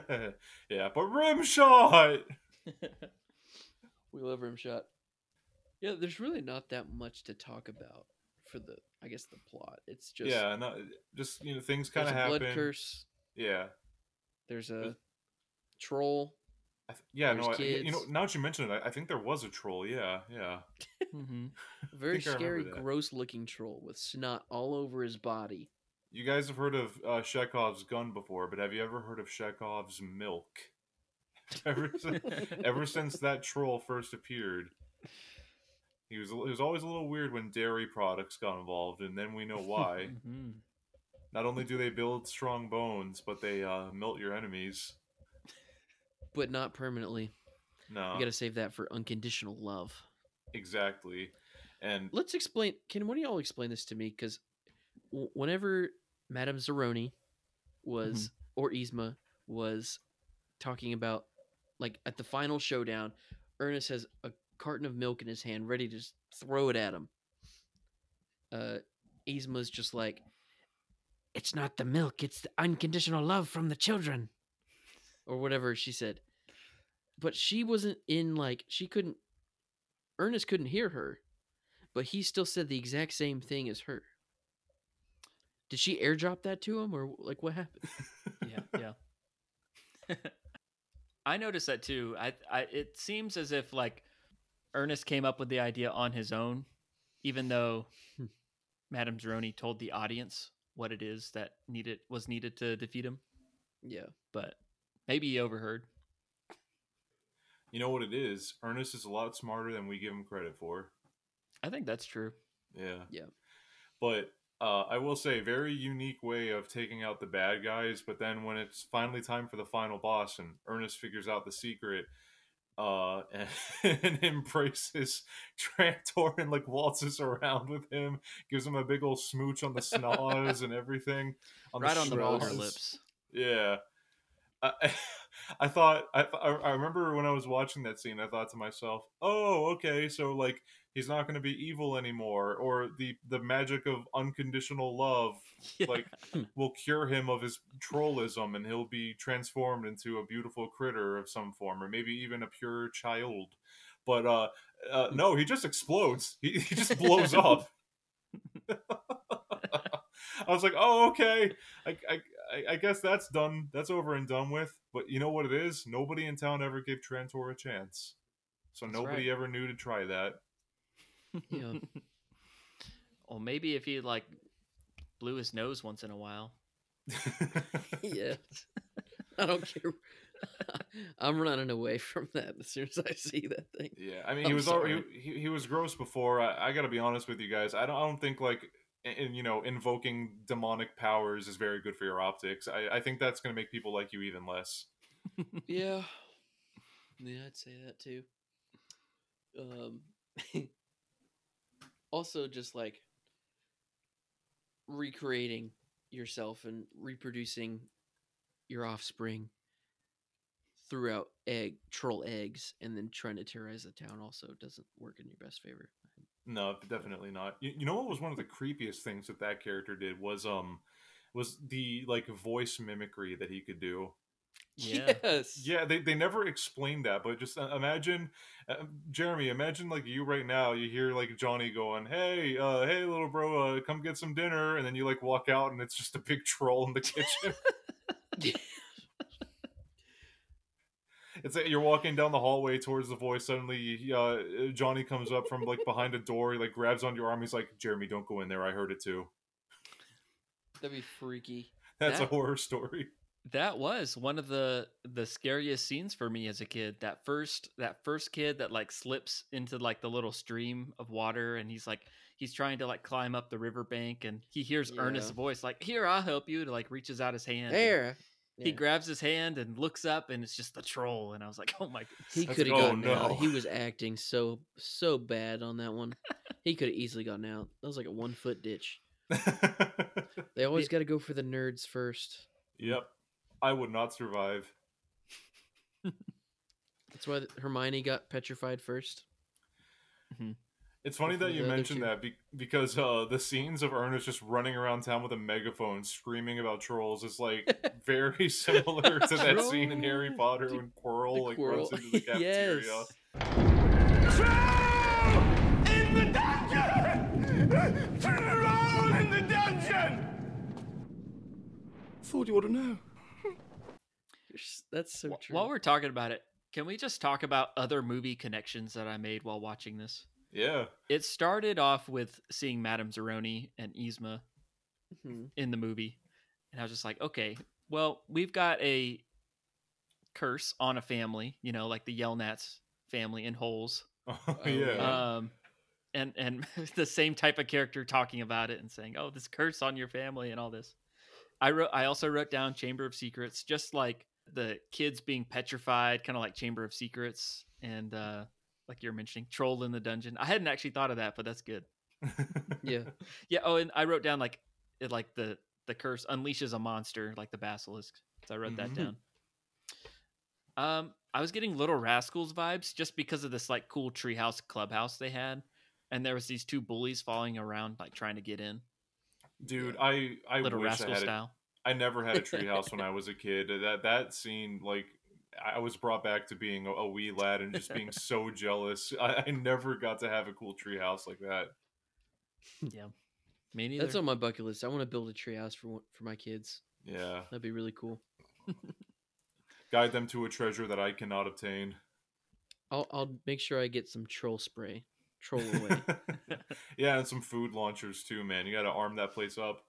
yeah. But Rimshot. we love Rimshot. Yeah, there's really not that much to talk about for the I guess the plot. It's just yeah. No. Just you know things kind of a happen. blood curse. Yeah. There's a troll. I th- yeah. No. I, you know. Now that you mention it, I, I think there was a troll. Yeah. Yeah. hmm very think I remember scary, gross looking troll with snot all over his body. You guys have heard of uh, Chekhov's gun before, but have you ever heard of Chekhov's milk? ever, since, ever since that troll first appeared, he was it was always a little weird when dairy products got involved, and then we know why. hmm Not only do they build strong bones, but they uh, melt your enemies. But not permanently. No, You gotta save that for unconditional love. Exactly. And Let's explain. Can one of y'all explain this to me? Because w- whenever Madame Zeroni was, or Yzma was talking about, like at the final showdown, Ernest has a carton of milk in his hand, ready to just throw it at him. Uh, Yzma's just like, it's not the milk, it's the unconditional love from the children, or whatever she said. But she wasn't in like she couldn't. Ernest couldn't hear her but he still said the exact same thing as her. Did she airdrop that to him, or like what happened? Yeah, yeah. I noticed that too. I, I, it seems as if like Ernest came up with the idea on his own, even though Hmm. Madame Zeroni told the audience what it is that needed was needed to defeat him. Yeah, But maybe he overheard. You know what it is? Ernest is a lot smarter than we give him credit for. I think that's true. Yeah. Yeah. But uh, I will say, very unique way of taking out the bad guys. But then when it's finally time for the final boss, and Ernest figures out the secret, uh, and, and embraces Trantor and like waltzes around with him, gives him a big old smooch on the snoz and everything, on right on the her schnoz. lips. Yeah. I thought I, I remember when I was watching that scene I thought to myself, "Oh, okay, so like he's not going to be evil anymore or the the magic of unconditional love like will cure him of his trollism and he'll be transformed into a beautiful critter of some form or maybe even a pure child." But uh, uh no, he just explodes. He, he just blows up. I was like, "Oh, okay. I, I, I- I guess that's done. That's over and done with. But you know what it is? Nobody in town ever gave Trantor a chance, so That's nobody right. ever knew to try that. Yeah. Or maybe if he like blew his nose once in a while. yeah. I don't care. I'm running away from that as soon as I see that thing. yeah, I mean, he I'm was already he, he was gross before. I, I got to be honest with you guys. I don't I don't think like in, you know invoking demonic powers is very good for your optics. I, I think that's going to make people like you even less. Yeah. Yeah, I'd say that too. Um also just like recreating yourself and reproducing your offspring throughout egg troll eggs and then trying to terrorize the town also doesn't work in your best favor. No, definitely not. You, you know what was one of the creepiest things that that character did was um was the like voice mimicry that he could do. Yeah. Yes. Yeah, they, they never explained that, but just uh, imagine, uh, Jeremy, imagine like you right now, you hear like Johnny going, "Hey, uh, hey, little bro, uh, come get some dinner," and then you like walk out and it's just a big troll in the kitchen. it's like you're walking down the hallway towards the voice. Suddenly, uh, Johnny comes up from like behind a door. He like grabs on your arm. He's like, "Jeremy, don't go in there. I heard it too." That'd be freaky. That's a horror story. That was one of the the scariest scenes for me as a kid. That first that first kid that like slips into like the little stream of water and he's like he's trying to like climb up the riverbank and he hears Ernest's voice like, "Here, I'll help you." To like reaches out his hand. and There. He grabs his hand and looks up and it's just the troll and I was like, "Oh my goodness." He could have like, oh, gotten out. He was acting so so bad on that one. he could have easily gotten out. That was like a one foot ditch. They always got to go for the nerds first. yep, I would not survive. That's why Hermione got petrified first. Mm-hmm. It's funny that you the mentioned that be- because uh, the scenes of Ernest just running around town with a megaphone screaming about trolls is like very similar to that scene in Harry Potter the- when Quirrell like Quirrell. runs into the cafeteria. Yes. In the dungeon! Troll in the dungeon! Thought you ought to know. That's so Wh- true. While we're talking about it, can we just talk about other movie connections that I made while watching this? Yeah, It started off with seeing Madame Zeroni and Yzma Mhm. in the movie, and I was just like, okay, well, we've got a curse on a family, you know, like the Yelnats family in Holes, yeah. yeah. um, and and the same type of character talking about it and saying, oh, this curse on your family and all this. I wrote. I also wrote down Chamber of Secrets, just like the kids being petrified, kind of like Chamber of Secrets, and uh, like you're mentioning, Troll in the Dungeon. I hadn't actually thought of that, but that's good. yeah. Yeah. Oh, and I wrote down like it, like the the curse unleashes a monster, like the basilisk. So I wrote that Mhm. down. Um, I was getting Little Rascals vibes just because of this like cool treehouse clubhouse they had, and there was these two bullies following around like trying to get in, Dude, I I Little wish I Rascal had. Style. I never had a treehouse when I was a kid. That that scene, like, I was brought back to being a, a wee lad and just being so jealous. I, I never got to have a cool treehouse like that. Yeah, me neither. That's on my bucket list. I want to build a treehouse for for my kids. Yeah, That'd be really cool. guide them to a treasure that I cannot obtain. I'll I'll make sure I get some troll spray. Troll away. yeah, and some food launchers too, man. You got to arm that place up.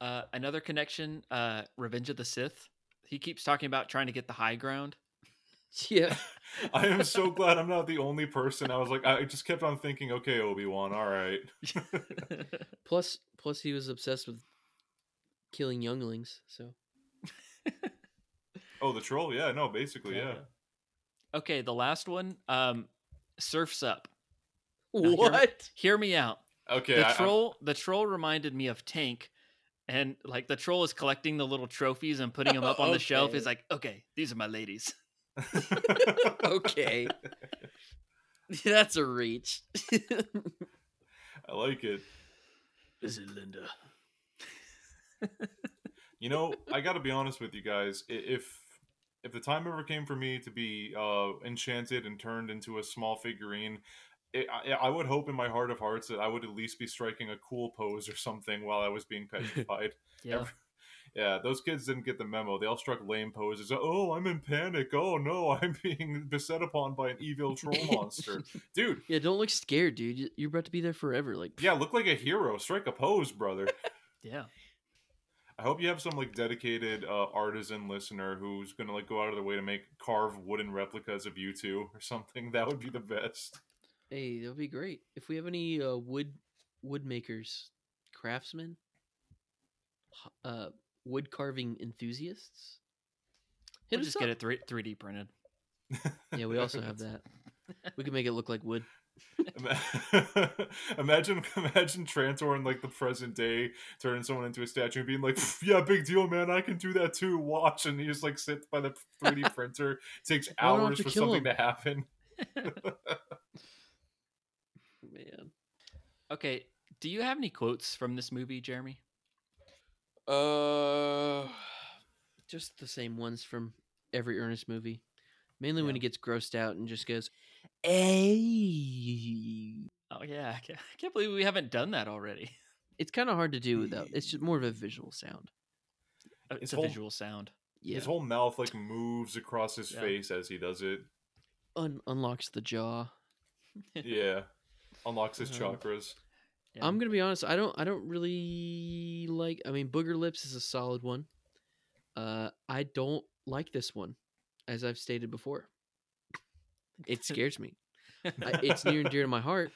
uh, another connection, uh, Revenge of the Sith. He keeps talking about trying to get the high ground. yeah. I am so glad I'm not the only person. I was like, I just kept on thinking, okay, Obi Wan, all right. Plus plus he was obsessed with killing younglings. So Oh, the troll. Yeah, no, basically, yeah. Okay, the last one, um, Surfs Up. hear me- what? Hear me out. Okay, the I- I'm- troll, the troll reminded me of Tank, and like the troll is collecting the little trophies and putting them up on the shelf. Okay. He's like, okay, these are my ladies. Okay. That's a reach. I like it. Is it Linda? You know, I got to be honest with you guys. If if the time ever came for me to be uh, enchanted and turned into a small figurine, it, I, I would hope in my heart of hearts that I would at least be striking a cool pose or something while I was being petrified. Yeah, Every- yeah, those kids didn't get the memo. They all struck lame poses. Oh, I'm in panic. Oh no, I'm being beset upon by an evil troll monster. Dude, Yeah, don't look scared, dude. You- You're about to be there forever. Like yeah, look like a hero. Strike a pose, brother. yeah. I hope you have some like dedicated uh, artisan listener who's gonna like go out of their way to make carve wooden replicas of you two or something. That would be the best. Hey, that would be great. If we have any uh, wood wood makers, craftsmen, uh, wood carving enthusiasts, hit We'll us just up. get it three three D printed. Yeah, we also have that. We can make it look like wood. Imagine, imagine Trantor in like the present day turning someone into a statue and being like, "Yeah, big deal, man. I can do that too. Watch." And he just like sits by the 3D printer. It takes Why don't I have hours for something him? to happen. Man. Okay, do you have any quotes from this movie, Jeremy? Uh, just the same ones from every Ernest movie. Mainly when he gets grossed out and just goes, "Hey." Oh yeah, I can't, I can't believe we haven't done that already. It's kind of hard to do without. It's just more of a visual sound. Uh, His It's a whole- visual sound. Yeah, His whole mouth like moves across his Yeah. face as he does it. Un- unlocks the jaw. Yeah, unlocks his Uh-huh. chakras. Yeah. I'm gonna be honest. I don't. I don't really like. I mean, Booger Lips is a solid one. Uh, I don't like this one, as I've stated before. It scares me. I, it's near and dear to my heart,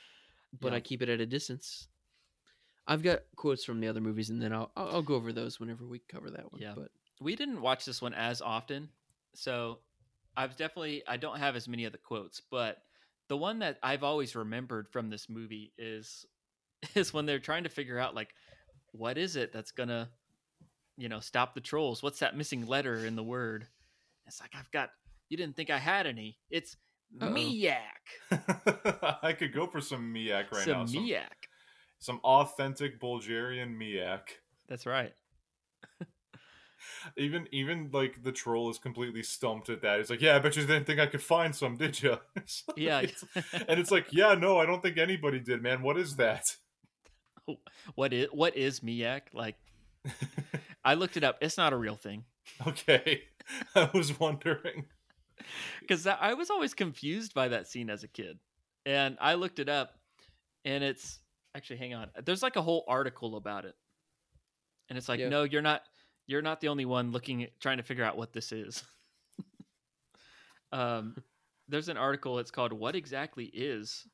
but Yeah. I keep it at a distance. I've got quotes from the other movies, and then I'll I'll, I'll go over those whenever we cover that one. Yeah. But we didn't watch this one as often, so I've definitely I don't have as many of the quotes, but the one that I've always remembered from this movie is is when they're trying to figure out like what is it that's gonna you know stop the trolls? What's that missing letter in the word? It's like I've got you didn't think I had any. It's Uh-oh. Miak. I could go for some Miak right Some now. Some, Miak. some authentic Bulgarian Miak. That's right. Even even like the troll is completely stumped at that. He's like, "Yeah, I bet you didn't think I could find some, did you?" Yeah. and it's like, "Yeah, no, I don't think anybody did, man. What is that?" what is what is Miak? Like I looked it up. It's not a real thing. okay, I was wondering. because I was always confused by that scene as a kid, and I looked it up, and it's actually hang on. There's like a whole article about it, and it's like, Yeah. no, you're not. You're not the only one looking at trying to figure out what this is. um, there's an article. It's called "What exactly is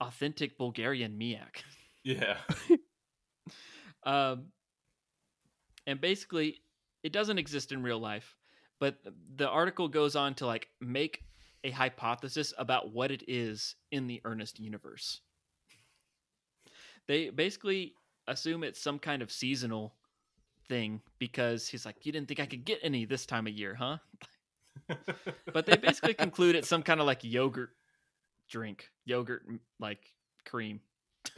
authentic Bulgarian Miak?" Yeah, Um, and basically, it doesn't exist in real life, but the article goes on to like make a hypothesis about what it is in the Ernest universe. They basically assume it's some kind of seasonal thing because he's like, You didn't think I could get any this time of year, huh? But they basically conclude it's some kind of like yogurt drink, yogurt like cream,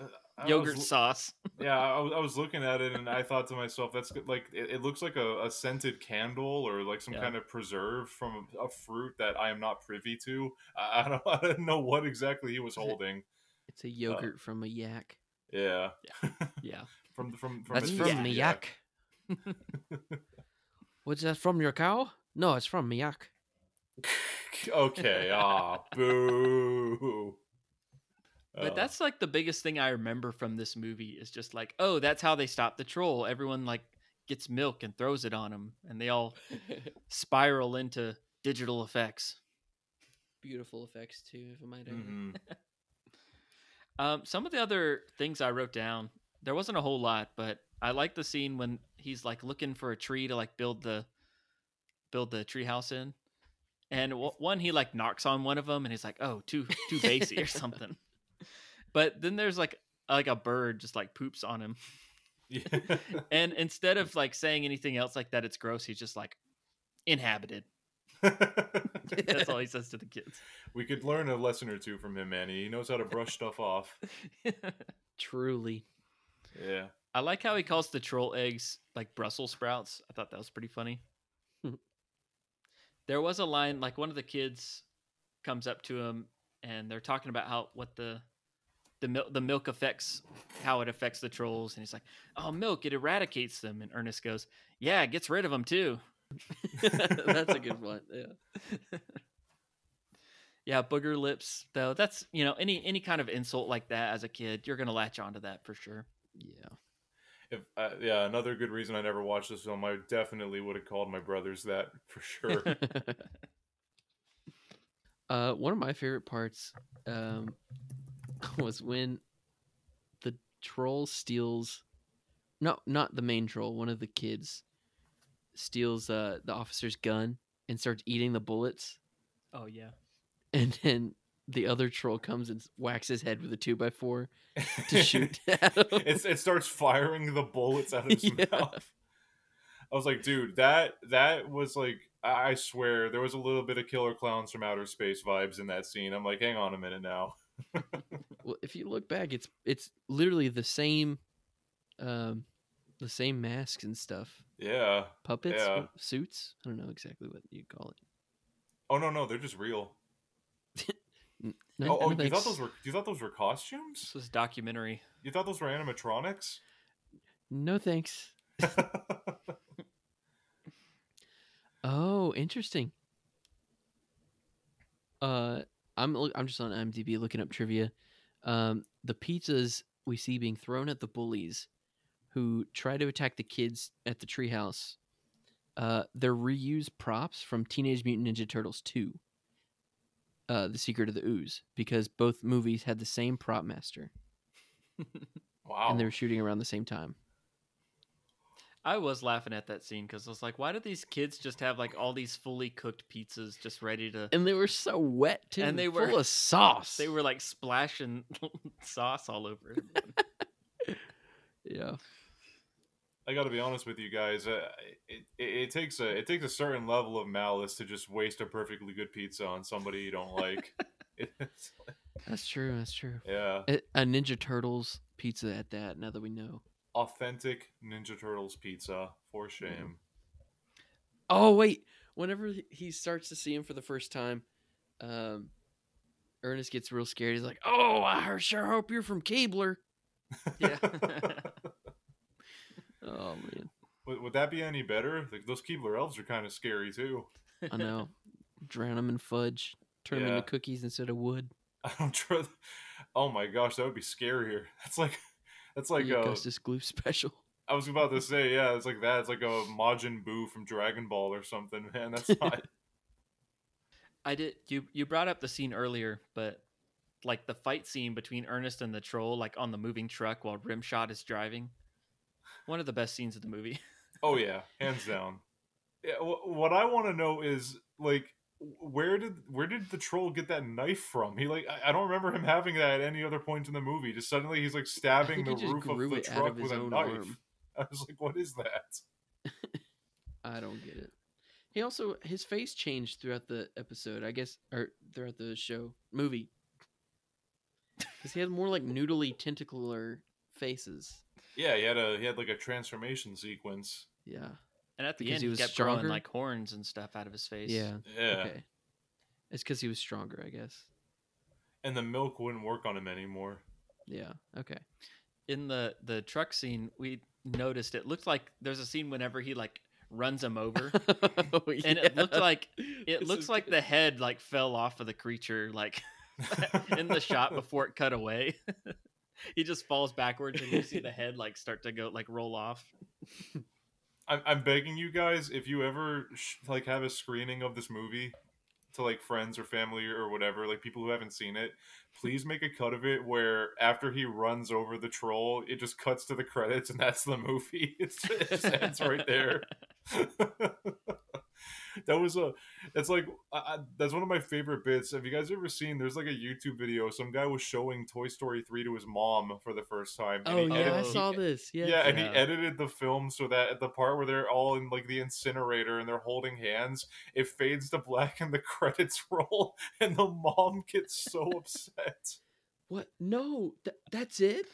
uh, I yogurt was- sauce. yeah, I was, I was looking at it and I thought to myself, "That's good. like it, it looks like a, a scented candle or like some Yeah. kind of preserve from a, a fruit that I am not privy to. I, I don't, I didn't know what exactly he was Is it- holding. it's a uh, yogurt from a yak. Yeah, Yeah. from from from That's a from distant me yak. What's that from your cow? No, it's from me yak. okay, ah, boo. But Oh. that's like the biggest thing I remember from this movie is just like, oh, that's how they stop the troll. Everyone like gets milk and throws it on him, and they all spiral into digital effects. Beautiful effects too, if I might add. Mhm. Um, some of the other things I wrote down, there wasn't a whole lot, but I like the scene when he's like looking for a tree to like build the build the treehouse in, and w- one he like knocks on one of them, and he's like, oh, too too bassy or something. But then there's like like a bird just like poops on him. Yeah. And instead of like saying anything else like that, it's gross. He's just like inhabited. That's all he says to the kids. we could learn a lesson or two from him, Manny. He knows how to brush stuff off. Truly. Yeah. I like how he calls the troll eggs like Brussels sprouts. I thought that was pretty funny. Hmm. there was a line like one of the kids comes up to him and they're talking about how what the the milk the milk affects how it affects the trolls and he's like, "Oh, milk it eradicates them." And Ernest goes, "Yeah, it gets rid of them too." That's a good one. Yeah. yeah, booger lips though. That's you know any any kind of insult like that as a kid, you're gonna latch onto that for sure. Yeah. If uh, yeah, another good reason I never watched this film, I definitely would have called my brothers that for sure. uh, one of my favorite parts um, was when the troll steals, no, not the main troll. One of the kids steals uh, the officer's gun and starts eating the bullets, Oh yeah. and then the other troll comes and whacks his head with a two by four to shoot it starts firing the bullets out of his Yeah. mouth. I was like, dude, that that was like, I I swear, there was a little bit of Killer Klowns from Outer Space vibes in that scene. I'm like, hang on a minute now. Well, if you look back, it's it's literally the same, um, the same masks and stuff, Yeah. puppets, Yeah. suits. I don't know exactly what you call it. Oh no, no, they're just real. Oh, oh you thought those were you thought those were costumes? This was documentary. You thought those were animatronics? No thanks. Oh, interesting. Uh, I'm I'm just on IMDb looking up trivia. Um, the pizzas we see being thrown at the bullies, who try to attack the kids at the treehouse. Uh, they're reused props from Teenage Mutant Ninja Turtles 2. Uh, the Secret of the Ooze, because both movies had the same prop master, wow. and they were shooting around the same time. I was laughing at that scene because I was like, why do these kids just have like all these fully cooked pizzas just ready to? And they were so wet too, And they were full of sauce. They were like splashing sauce all over everyone. yeah. I got to be honest with you guys. Uh, it, it, it takes a it takes a certain level of malice to just waste a perfectly good pizza on somebody you don't like. That's true. That's true. yeah, A, a Ninja Turtles pizza at that. Now that we know. authentic Ninja Turtles pizza for shame. Oh wait, whenever he- he starts to see him for the first time, um, Ernest gets real scared. He's like, "Oh, I sure hope you're from Keebler." yeah. Oh man, Would, would that be any better? Like those Keebler elves are kind of scary too. I know. Drown them in fudge. Turn Yeah. into cookies instead of wood. I don't trust. Oh my gosh, that would be scarier. That's like that's like a, Augustus Gloop special. I was about to say, yeah, it's like that. It's like a Majin Buu from Dragon Ball or something, man. That's not. I did. You you brought up the scene earlier, but like the fight scene between Ernest and the troll, like on the moving truck while Rimshot is driving, one of the best scenes of the movie. oh yeah, hands down. Yeah, wh- what I want to know is like, where did where did the troll get that knife from? He like, I, I don't remember him having that at any other point in the movie. Just suddenly he's like stabbing the roof of the truck of with a knife. arm. I was like, what is that? I don't get it. He also his face changed throughout the episode, I guess, or throughout the show movie, because he had more like noodly tentacular faces. Yeah, he had a he had like a transformation sequence. Yeah, And at the Because end, he he, was kept stronger? growing like horns and stuff out of his face. yeah. Yeah, Okay, it's because he was stronger, I guess. and the milk wouldn't work on him anymore. Yeah. Okay. In the the truck scene, we noticed it looked like there's a scene whenever he like runs him over, Oh, and it looked like it This looks like good. the head like fell off of the creature like in the shot before it cut away. he just falls backwards and you see the head like start to go like roll off. I'm, I'm begging you guys if you ever sh- like have a screening of this movie to like friends or family or whatever like people who haven't seen it please make a cut of it where after he runs over the troll it just cuts to the credits and that's the movie it's, it just ends right there that was a it's like I, I, that's one of my favorite bits have you guys ever seen there's like a youtube video some guy was showing toy story 3 to his mom for the first time and Oh he yeah, I edited- he- saw this. Yeah. yeah, and Yeah. he edited the film so that at the part where they're all in like the incinerator and they're holding hands, it fades to black and the credits roll, and the mom gets so upset. What? No. Th- that's it.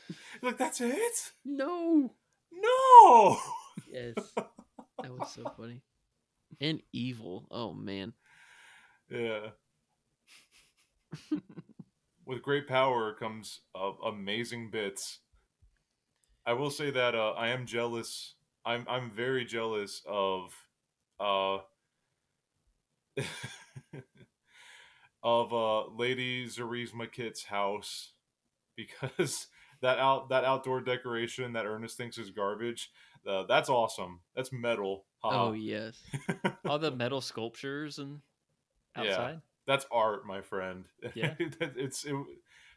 Like, that's it? No. No! Yes. That was so funny. And evil. Oh man. Yeah. With great power comes uh, amazing bits. I will say that uh, I am jealous. I'm I'm very jealous of uh of uh Lady Zarisma Kit's house because that out that outdoor decoration that Ernest thinks is garbage. Uh, that's awesome. That's metal. haha. Oh yes. All the metal sculptures and Yeah. outside. that's art, my friend. Yeah. It's it,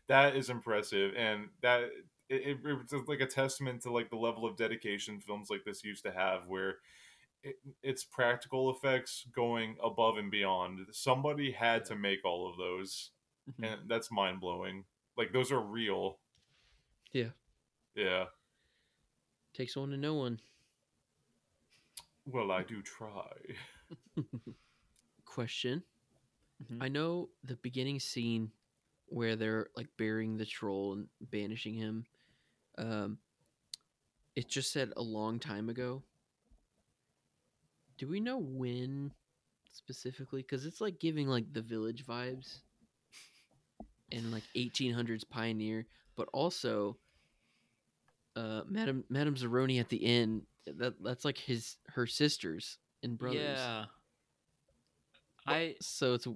that is impressive, and that it, it, it's like a testament to like the level of dedication films like this used to have, where it, it's practical effects going above and beyond. Somebody had to make all of those. Mhm. and that's mind blowing. Like those are real. Yeah. Yeah. Takes one to know one. Well, I do try. Question. Mhm. I know the beginning scene where they're like burying the troll and banishing him. Um, it just said a long time ago. Do we know when specifically? Because it's like giving like the village vibes and like 1800s pioneer, but also uh, Madame Madame Zeroni at the end. That that's like his her sisters and brothers. Yeah. I So it's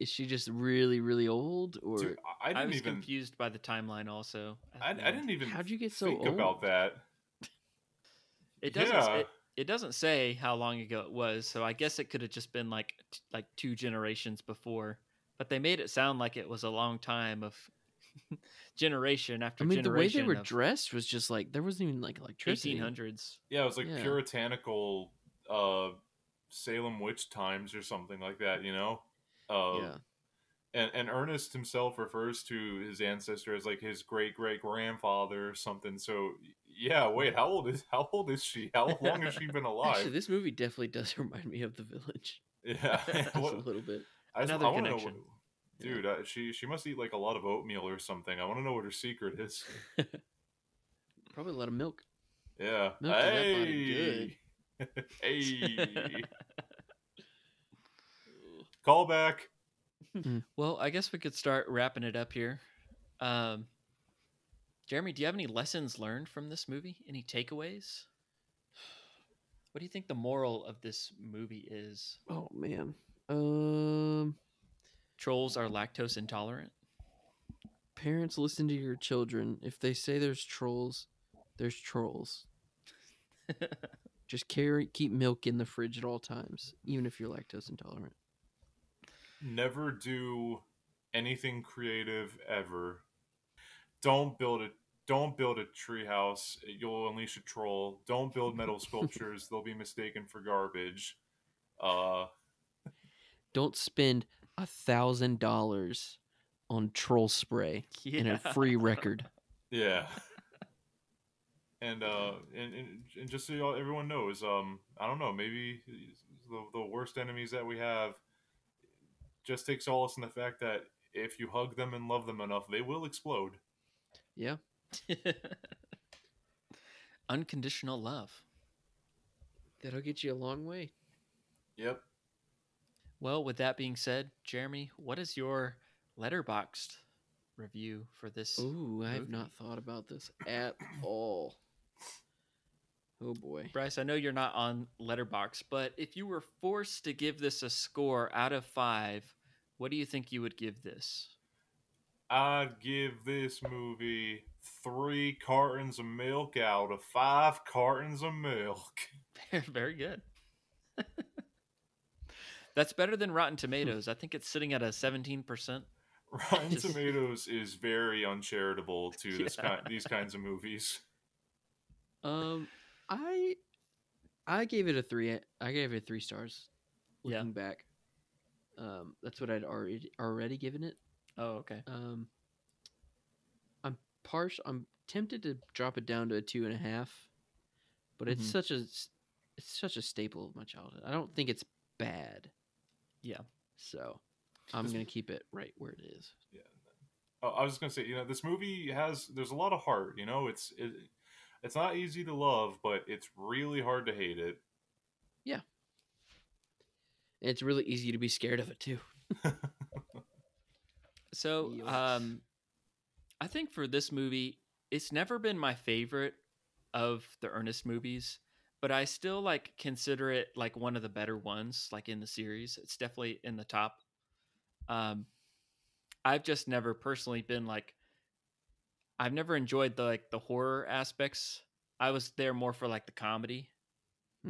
is she just really really old or Dude, I, I I didn't was even. confused by the timeline also. at I, I didn't even. How'd you get so think old? about that? It doesn't. Yeah. It, it doesn't say how long ago it was, so I guess it could have just been like t- like two generations before. But they made it sound like it was a long time of generation after I mean the way they were of dressed was just like there wasn't even like electricity. 1800s. Yeah, it was like Yeah. puritanical uh Salem witch times or something like that, you know? Uh Yeah. and, and Ernest himself refers to his ancestor as like his great great grandfather or something. So yeah, wait, how old is how old is she? How long has she been alive? Actually, this movie definitely does remind me of The Village. yeah, Just What- a little bit. I, just, Another I want to know, connection. what, dude. Uh, she she must eat like a lot of oatmeal or something. I want to know what her secret is. Probably a lot of milk. Yeah. Milk to that body, hey. hey. Call back. Well, I guess we could start wrapping it up here. Um, Jeremy, do you have any lessons learned from this movie? Any takeaways? What do you think the moral of this movie is? Oh man. Um Trolls are lactose intolerant. parents listen to your children. If they say there's trolls, there's trolls. Just carry keep milk in the fridge at all times, even if you're lactose intolerant. Never do anything creative ever. Don't build a don't build a treehouse. You'll unleash a troll. Don't build metal sculptures. They'll be mistaken for garbage. Uh, Don't spend a thousand dollars on troll spray and a free record. yeah. And uh, and, and, and just so y'all, everyone knows, um, I don't know, maybe the, the worst enemies that we have just take solace in the fact that if you hug them and love them enough, they will explode. Yeah. Unconditional love. That'll get you a long way. Yep. Well, with that being said, Jeremy, what is your Letterboxd review for this? Ooh, I have not thought about this at all. Oh boy. Bryce, I know you're not on Letterboxd, but if you were forced to give this a score out of five, what do you think you would give this? I'd give this movie three cartons of milk out of five cartons of milk. Very good. That's better than Rotten Tomatoes. I think it's sitting at a 17%. Rotten Just- Tomatoes is very uncharitable to this kind, these kinds of movies. Um, I I gave it a three. I gave it three stars. Yeah. Looking back, um, that's what I'd already already given it. Oh, okay. Um, I'm partial. I'm tempted to drop it down to a two and a half, but it's Mhm. such a it's such a staple of my childhood. I don't think it's bad. Yeah. So I'm This- gonna keep it right where it is. Yeah. Oh, I was just gonna say, you know, this movie has there's a lot of heart. You know, it's it, it's not easy to love, but it's really hard to hate it. Yeah. And it's really easy to be scared of it too. So, Yikes. um, I think for this movie, it's never been my favorite of the Ernest movies, but I still like consider it like one of the better ones, like in the series. It's definitely in the top. Um, I've just never personally been like, I've never enjoyed the like the horror aspects. I was there more for like the comedy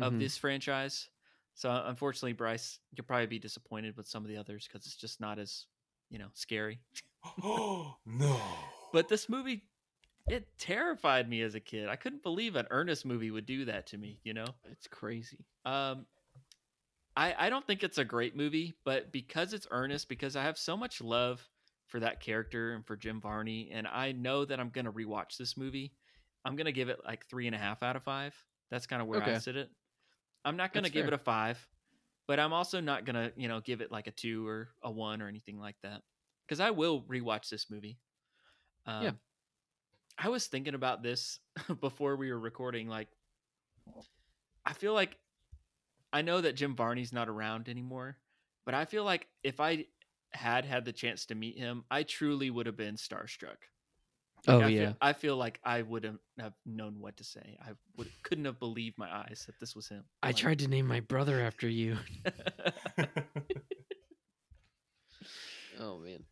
of Mhm. this franchise. So unfortunately, Bryce, you'll probably be disappointed with some of the others because it's just not as, you know, scary. oh no! But this movie, it terrified me as a kid. I couldn't believe an Ernest movie would do that to me. You know, It's crazy. um, I I don't think it's a great movie, but because it's Ernest, because I have so much love for that character and for Jim Varney. And I know that I'm gonna rewatch this movie. I'm gonna give it like three and a half out of five. That's kind of where I Okay. sit it. I'm not gonna That's give fair. it a five, but I'm also not gonna, you know, give it like a two or a one or anything like that. Because I will rewatch this movie. Um, Yeah. I was thinking about this before we were recording. Like, I feel like I know that Jim Varney's not around anymore, but I feel like if I had had the chance to meet him, I truly would have been starstruck. Oh I yeah. feel, I feel like I wouldn't have known what to say. I would couldn't have believed my eyes that this was him. I Like- tried to name my brother after you. Oh man.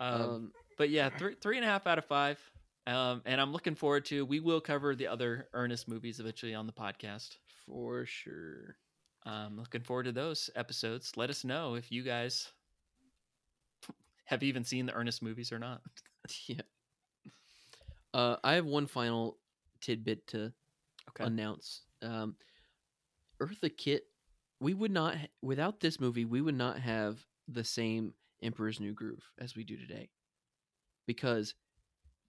um, Um, but yeah, three three and a half out of five. Um, and I'm looking forward to. We will cover the other Ernest movies eventually on the podcast. for sure. Um, looking forward to those episodes. Let us know if you guys have even seen the Ernest movies or not. yeah. Uh, I have one final tidbit to Okay. announce. Um, Eartha Kitt, we would not without this movie, we would not have the same Emperor's New Groove as we do today, because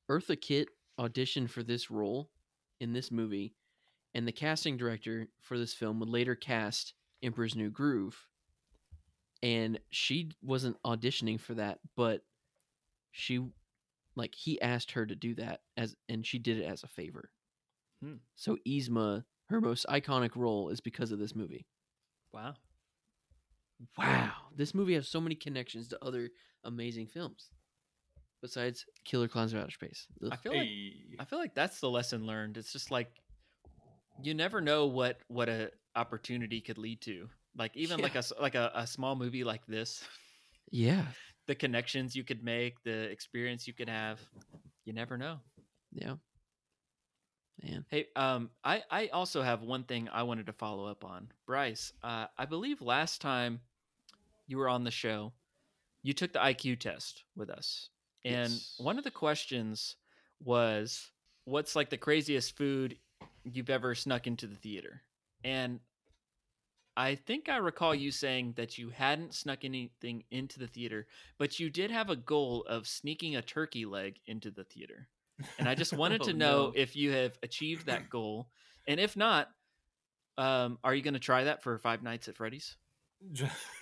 Eartha Kitt auditioned for this role in this movie, and the casting director for this film would later cast Emperor's New Groove, and she wasn't auditioning for that, but she like he asked her to do that as and she did it as a favor. Hmm. So Yzma, her most iconic role is because of this movie. Wow. Wow, this movie has so many connections to other amazing films. Besides Killer Klowns of Outer Space. Ugh. I feel like Hey. I feel like that's the lesson learned. It's just like you never know what what a opportunity could lead to. Like even like a like a, a small movie like this, yeah, the connections you could make, the experience you could have, you never know. yeah. Man, Hey, um, I I also have one thing I wanted to follow up on, Bryce. Uh, I believe last time you were on the show, you took the IQ test with us, and Yes. one of the questions was, "What's like the craziest food you've ever snuck into the theater?" And I think I recall you saying that you hadn't snuck anything into the theater, but you did have a goal of sneaking a turkey leg into the theater. And I just wanted to Oh, know no. if you have achieved that goal. And if not, um, are you going to try that for Five Nights at Freddy's?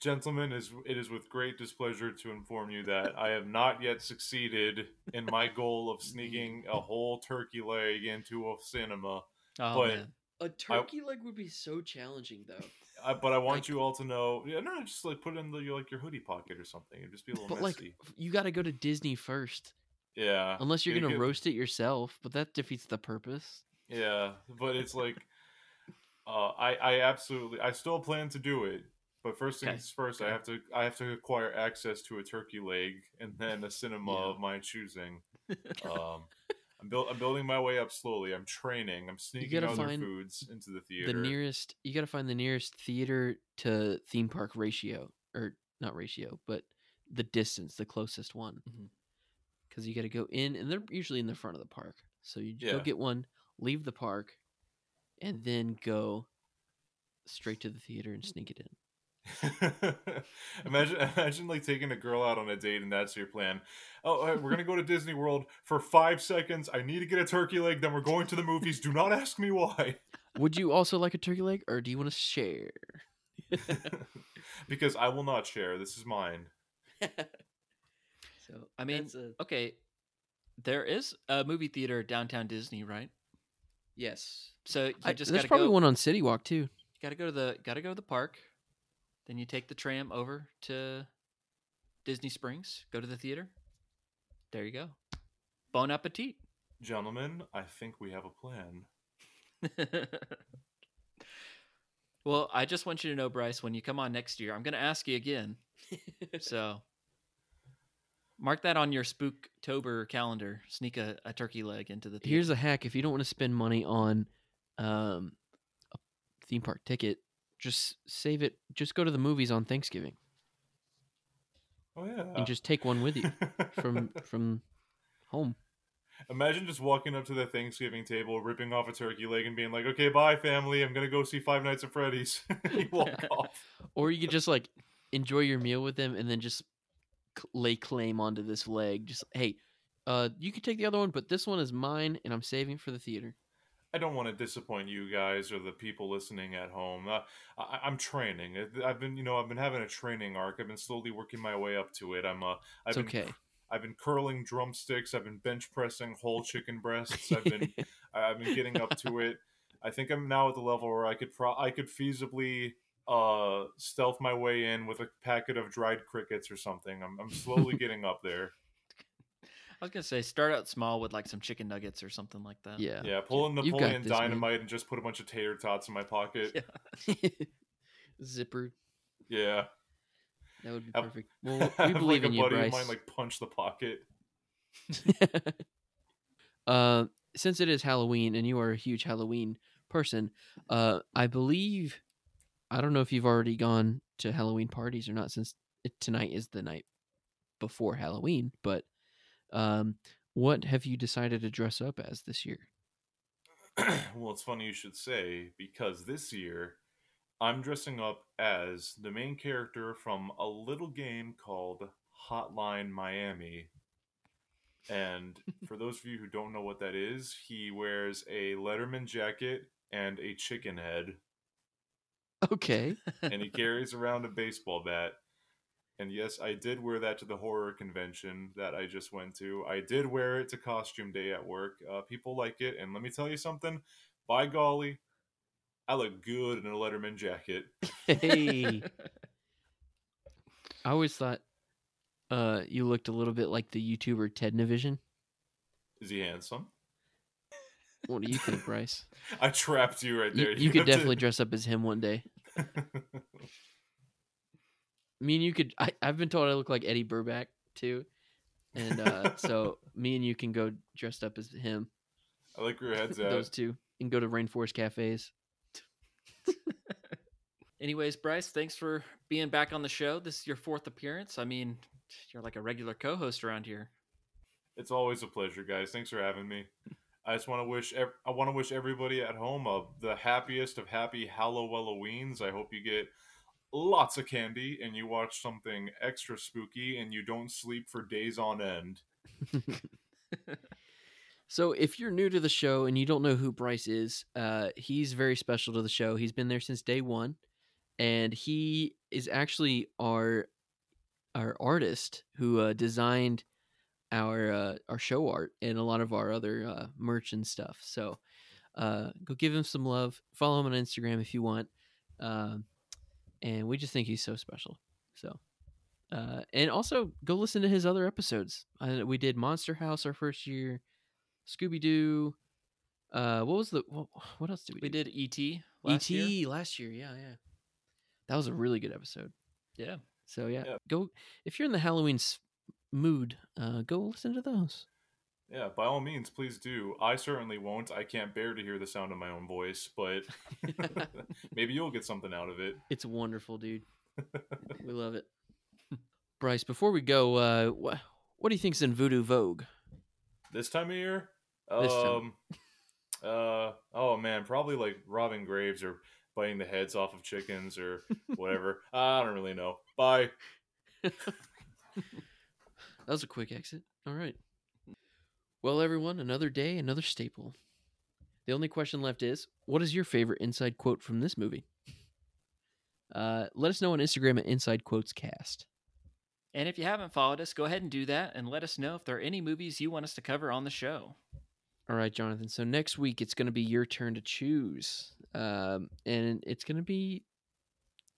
Gen- Gentlemen, is it is with great displeasure to inform you that I have not yet succeeded in my goal of sneaking a whole turkey leg into a cinema. Oh, But- man. a turkey leg would be so challenging though. I, but I want Like- you all to know, yeah, no, just like put it in the, your, like your hoodie pocket or something. It'd just be a little But like, messy. you got to go to Disney first, yeah, unless you're You gonna could- roast it yourself. But that defeats the purpose. Yeah, but it's like, uh, I I absolutely I still plan to do it, but first Okay, things first, I have to I have to acquire access to a turkey leg and then a cinema Yeah. of my choosing. Um, I'm build I'm building my way up slowly. I'm training. I'm sneaking other foods into the theater. The nearest you got to find the nearest theater to theme park ratio, or not ratio, but the distance, the closest one. Because you got to go in, and they're usually in the front of the park. So you go get one, leave the park, and then go straight to the theater and sneak it in. imagine, imagine like taking a girl out on a date and that's your plan. Oh, all right, we're gonna go to Disney World for five seconds. I need to get a turkey leg. Then we're going to the movies. Do not ask me why. Would you also like a turkey leg, or do you want to share? because I will not share. This is mine. so I mean, a- okay, there is a movie theater at downtown Disney, right? yes. So you I, just there's got to probably go. one on City Walk too. You got to go to the got to go to the park. Then you take the tram over to Disney Springs. Go to the theater. There you go. Bon appetit. Gentlemen, I think we have a plan. well, I just want you to know, Bryce, when you come on next year, I'm going to ask you again. So mark that on your Spooktober calendar. Sneak a, a turkey leg into the theater. Here's a hack: if you don't want to spend money on um, a theme park ticket, just save it. Just go to the movies on Thanksgiving Oh yeah. and just take one with you from from home. Imagine just walking up to the Thanksgiving table, ripping off a turkey leg, and being like, "Okay, bye, family. I'm gonna go see Five Nights at Freddy's." you walk off. Or you could just like enjoy your meal with them and then just lay claim onto this leg. Just hey, uh, you can take the other one, but this one is mine, and I'm saving it for the theater. I don't want to disappoint you guys or the people listening at home. Uh, I, I'm training. I've been, you know, I've been having a training arc. I've been slowly working my way up to it. I'm, uh, I've It's been, okay. I've been curling drumsticks. I've been bench pressing whole chicken breasts. I've been, I've been getting up to it. I think I'm now at the level where I could, pro- I could feasibly, uh, stealth my way in with a packet of dried crickets or something. I'm, I'm slowly getting up there. I was gonna say start out small with like some chicken nuggets or something like that. Yeah. Yeah, pull in You got Napoleon this, man. Dynamite and just put a bunch of tater tots in my pocket. Yeah. Zipper. Yeah. That would be Have- perfect. Well, we Have, believe like in a you, buddy Bryce. of mine like punch the pocket. uh, since it is Halloween and you are a huge Halloween person, uh, I believe I don't know if you've already gone to Halloween parties or not, since it, tonight is the night before Halloween. But um, what have you decided to dress up as this year? well, it's funny you should say because this year I'm dressing up as the main character from a little game called Hotline Miami. And for those of you who don't know what that is, he wears a Letterman jacket and a chicken head, Okay. and he carries around a baseball bat. And yes, I did wear that to the horror convention that I just went to. I did wear it to costume day at work. Uh, people like it, and let me tell you something. By golly, I look good in a Letterman jacket. hey, I always thought uh, you looked a little bit like the YouTuber Ted Nivison. Is he handsome? What do you think, Bryce? I trapped you right You, there. you could have to- definitely dress up as him one day. Me and you could. I, I've been told I look like Eddy Burback too, and uh, so me and you can go dressed up as him. I like where your head's at. Those two and go to Rainforest cafes. Anyways, Bryce, thanks for being back on the show. This is your fourth appearance. I mean, you're like a regular co-host around here. It's always a pleasure, guys. Thanks for having me. I just want to wish ev- I want to wish everybody at home uh, the happiest of happy Halloweens. I hope you get lots of candy and you watch something extra spooky and you don't sleep for days on end. So if you're new to the show and you don't know who Bryce is, uh, he's very special to the show. He's been there since day one, and he is actually our our artist who uh, designed our uh, our show art and a lot of our other uh, merch and stuff. So uh, go give him some love. Follow him on Instagram if you want. Um, and we just think he's so special. So. Uh, and also go listen to his other episodes. Uh, we did Monster House our first year. Scooby Doo. Uh, what was the what, what else did we? We do? did ET last ET year. last year. Yeah, yeah. That was a really good episode. Yeah. So yeah, Yeah. go if you're in the Halloween mood, uh, go listen to those. Yeah, by all means, please do. I certainly won't. I can't bear to hear the sound of my own voice, but maybe you'll get something out of it. It's wonderful, dude. we love it. Bryce, before we go, uh, wh- what do you think's in Voodoo Vogue? This time of year? This time. Um uh oh man, probably like robbing graves or biting the heads off of chickens or whatever. I don't really know. Bye. That was a quick exit. All right. Well, everyone, another day, another staple. The only question left is what is your favorite inside quote from this movie? Uh, let us know on Instagram at Inside Quotes Cast. And if you haven't followed us, go ahead and do that and let us know if there are any movies you want us to cover on the show. All right, Jonathan. So next week it's going to be your turn to choose, um, and it's going to be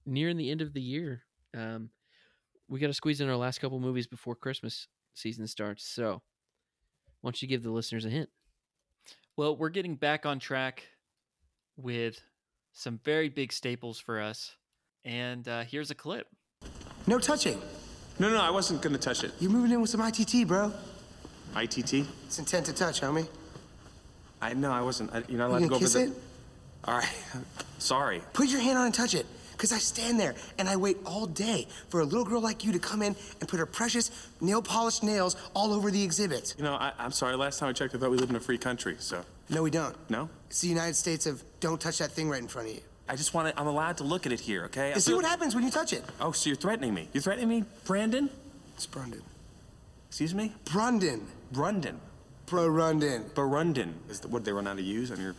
nearing the end of the year. Um, we got to squeeze in our last couple movies before Christmas season starts. So, why don't you give the listeners a hint? Well, we're getting back on track with some very big staples for us. And uh, here's a clip. No touching. No, no, I wasn't gonna touch it. You're moving in with some ITT, bro. ITT? It's intent to touch, homie. I know I wasn't. I, you're not allowed You to go kiss over it? All right, sorry. Put your hand on and touch it. Because I stand there and I wait all day for a little girl like you to come in and put her precious nail polished nails all over the exhibit. You know, I, I'm sorry. Last time I checked, I thought we lived in a free country. So No, we don't. no, It's the United States of don't touch that thing right in front of you. I just want to. I'm allowed to look at it here. Okay. And see what happens when you touch it. Oh, so you're threatening me? You're threatening me, Brandon? It's Brandon. Excuse me? Brundon. Brundon. Bro Rundon. Burundon is the word they run out of use on your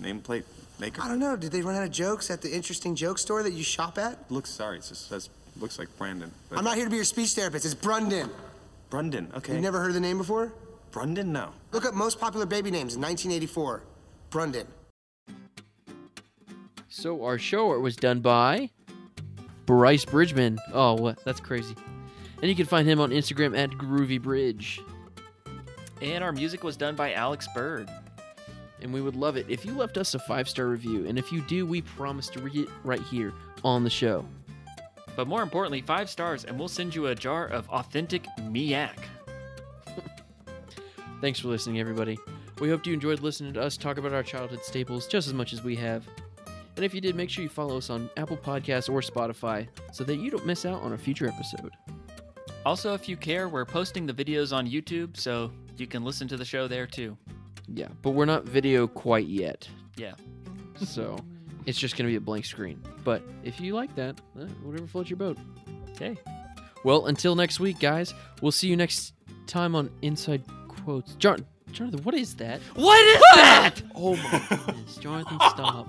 nameplate maker. I don't know. Did they run out of jokes at the interesting joke store that you shop at? Looks sorry. It just says looks like Brandon. but- I'm not here to be your speech therapist. It's Brundon. Brundon. Okay. You never heard the name before? Brundon? No. Look up most popular baby names in 1984. Brundon. So our show art was done by Bryce Bridgeman. Oh, what? That's crazy. And you can find him on Instagram at Groovy Bridge. And our music was done by Alex Bird. And we would love it if you left us a five star review. And if you do, we promise to read it right here on the show. But more importantly, five stars, and we'll send you a jar of authentic Miak. Thanks for listening, everybody. We hope you enjoyed listening to us talk about our childhood staples just as much as we have. And if you did, make sure you follow us on Apple Podcasts or Spotify so that you don't miss out on a future episode. Also, if you care, we're posting the videos on YouTube, so you can listen to the show there too. Yeah, but we're not video quite yet. Yeah. So it's just going to be a blank screen. But if you like that, eh, whatever floats your boat. Okay. Well, until next week, guys, we'll see you next time on Inside Quotes. John, Jonathan, what is that? What is that? Oh my goodness. Jonathan, stop.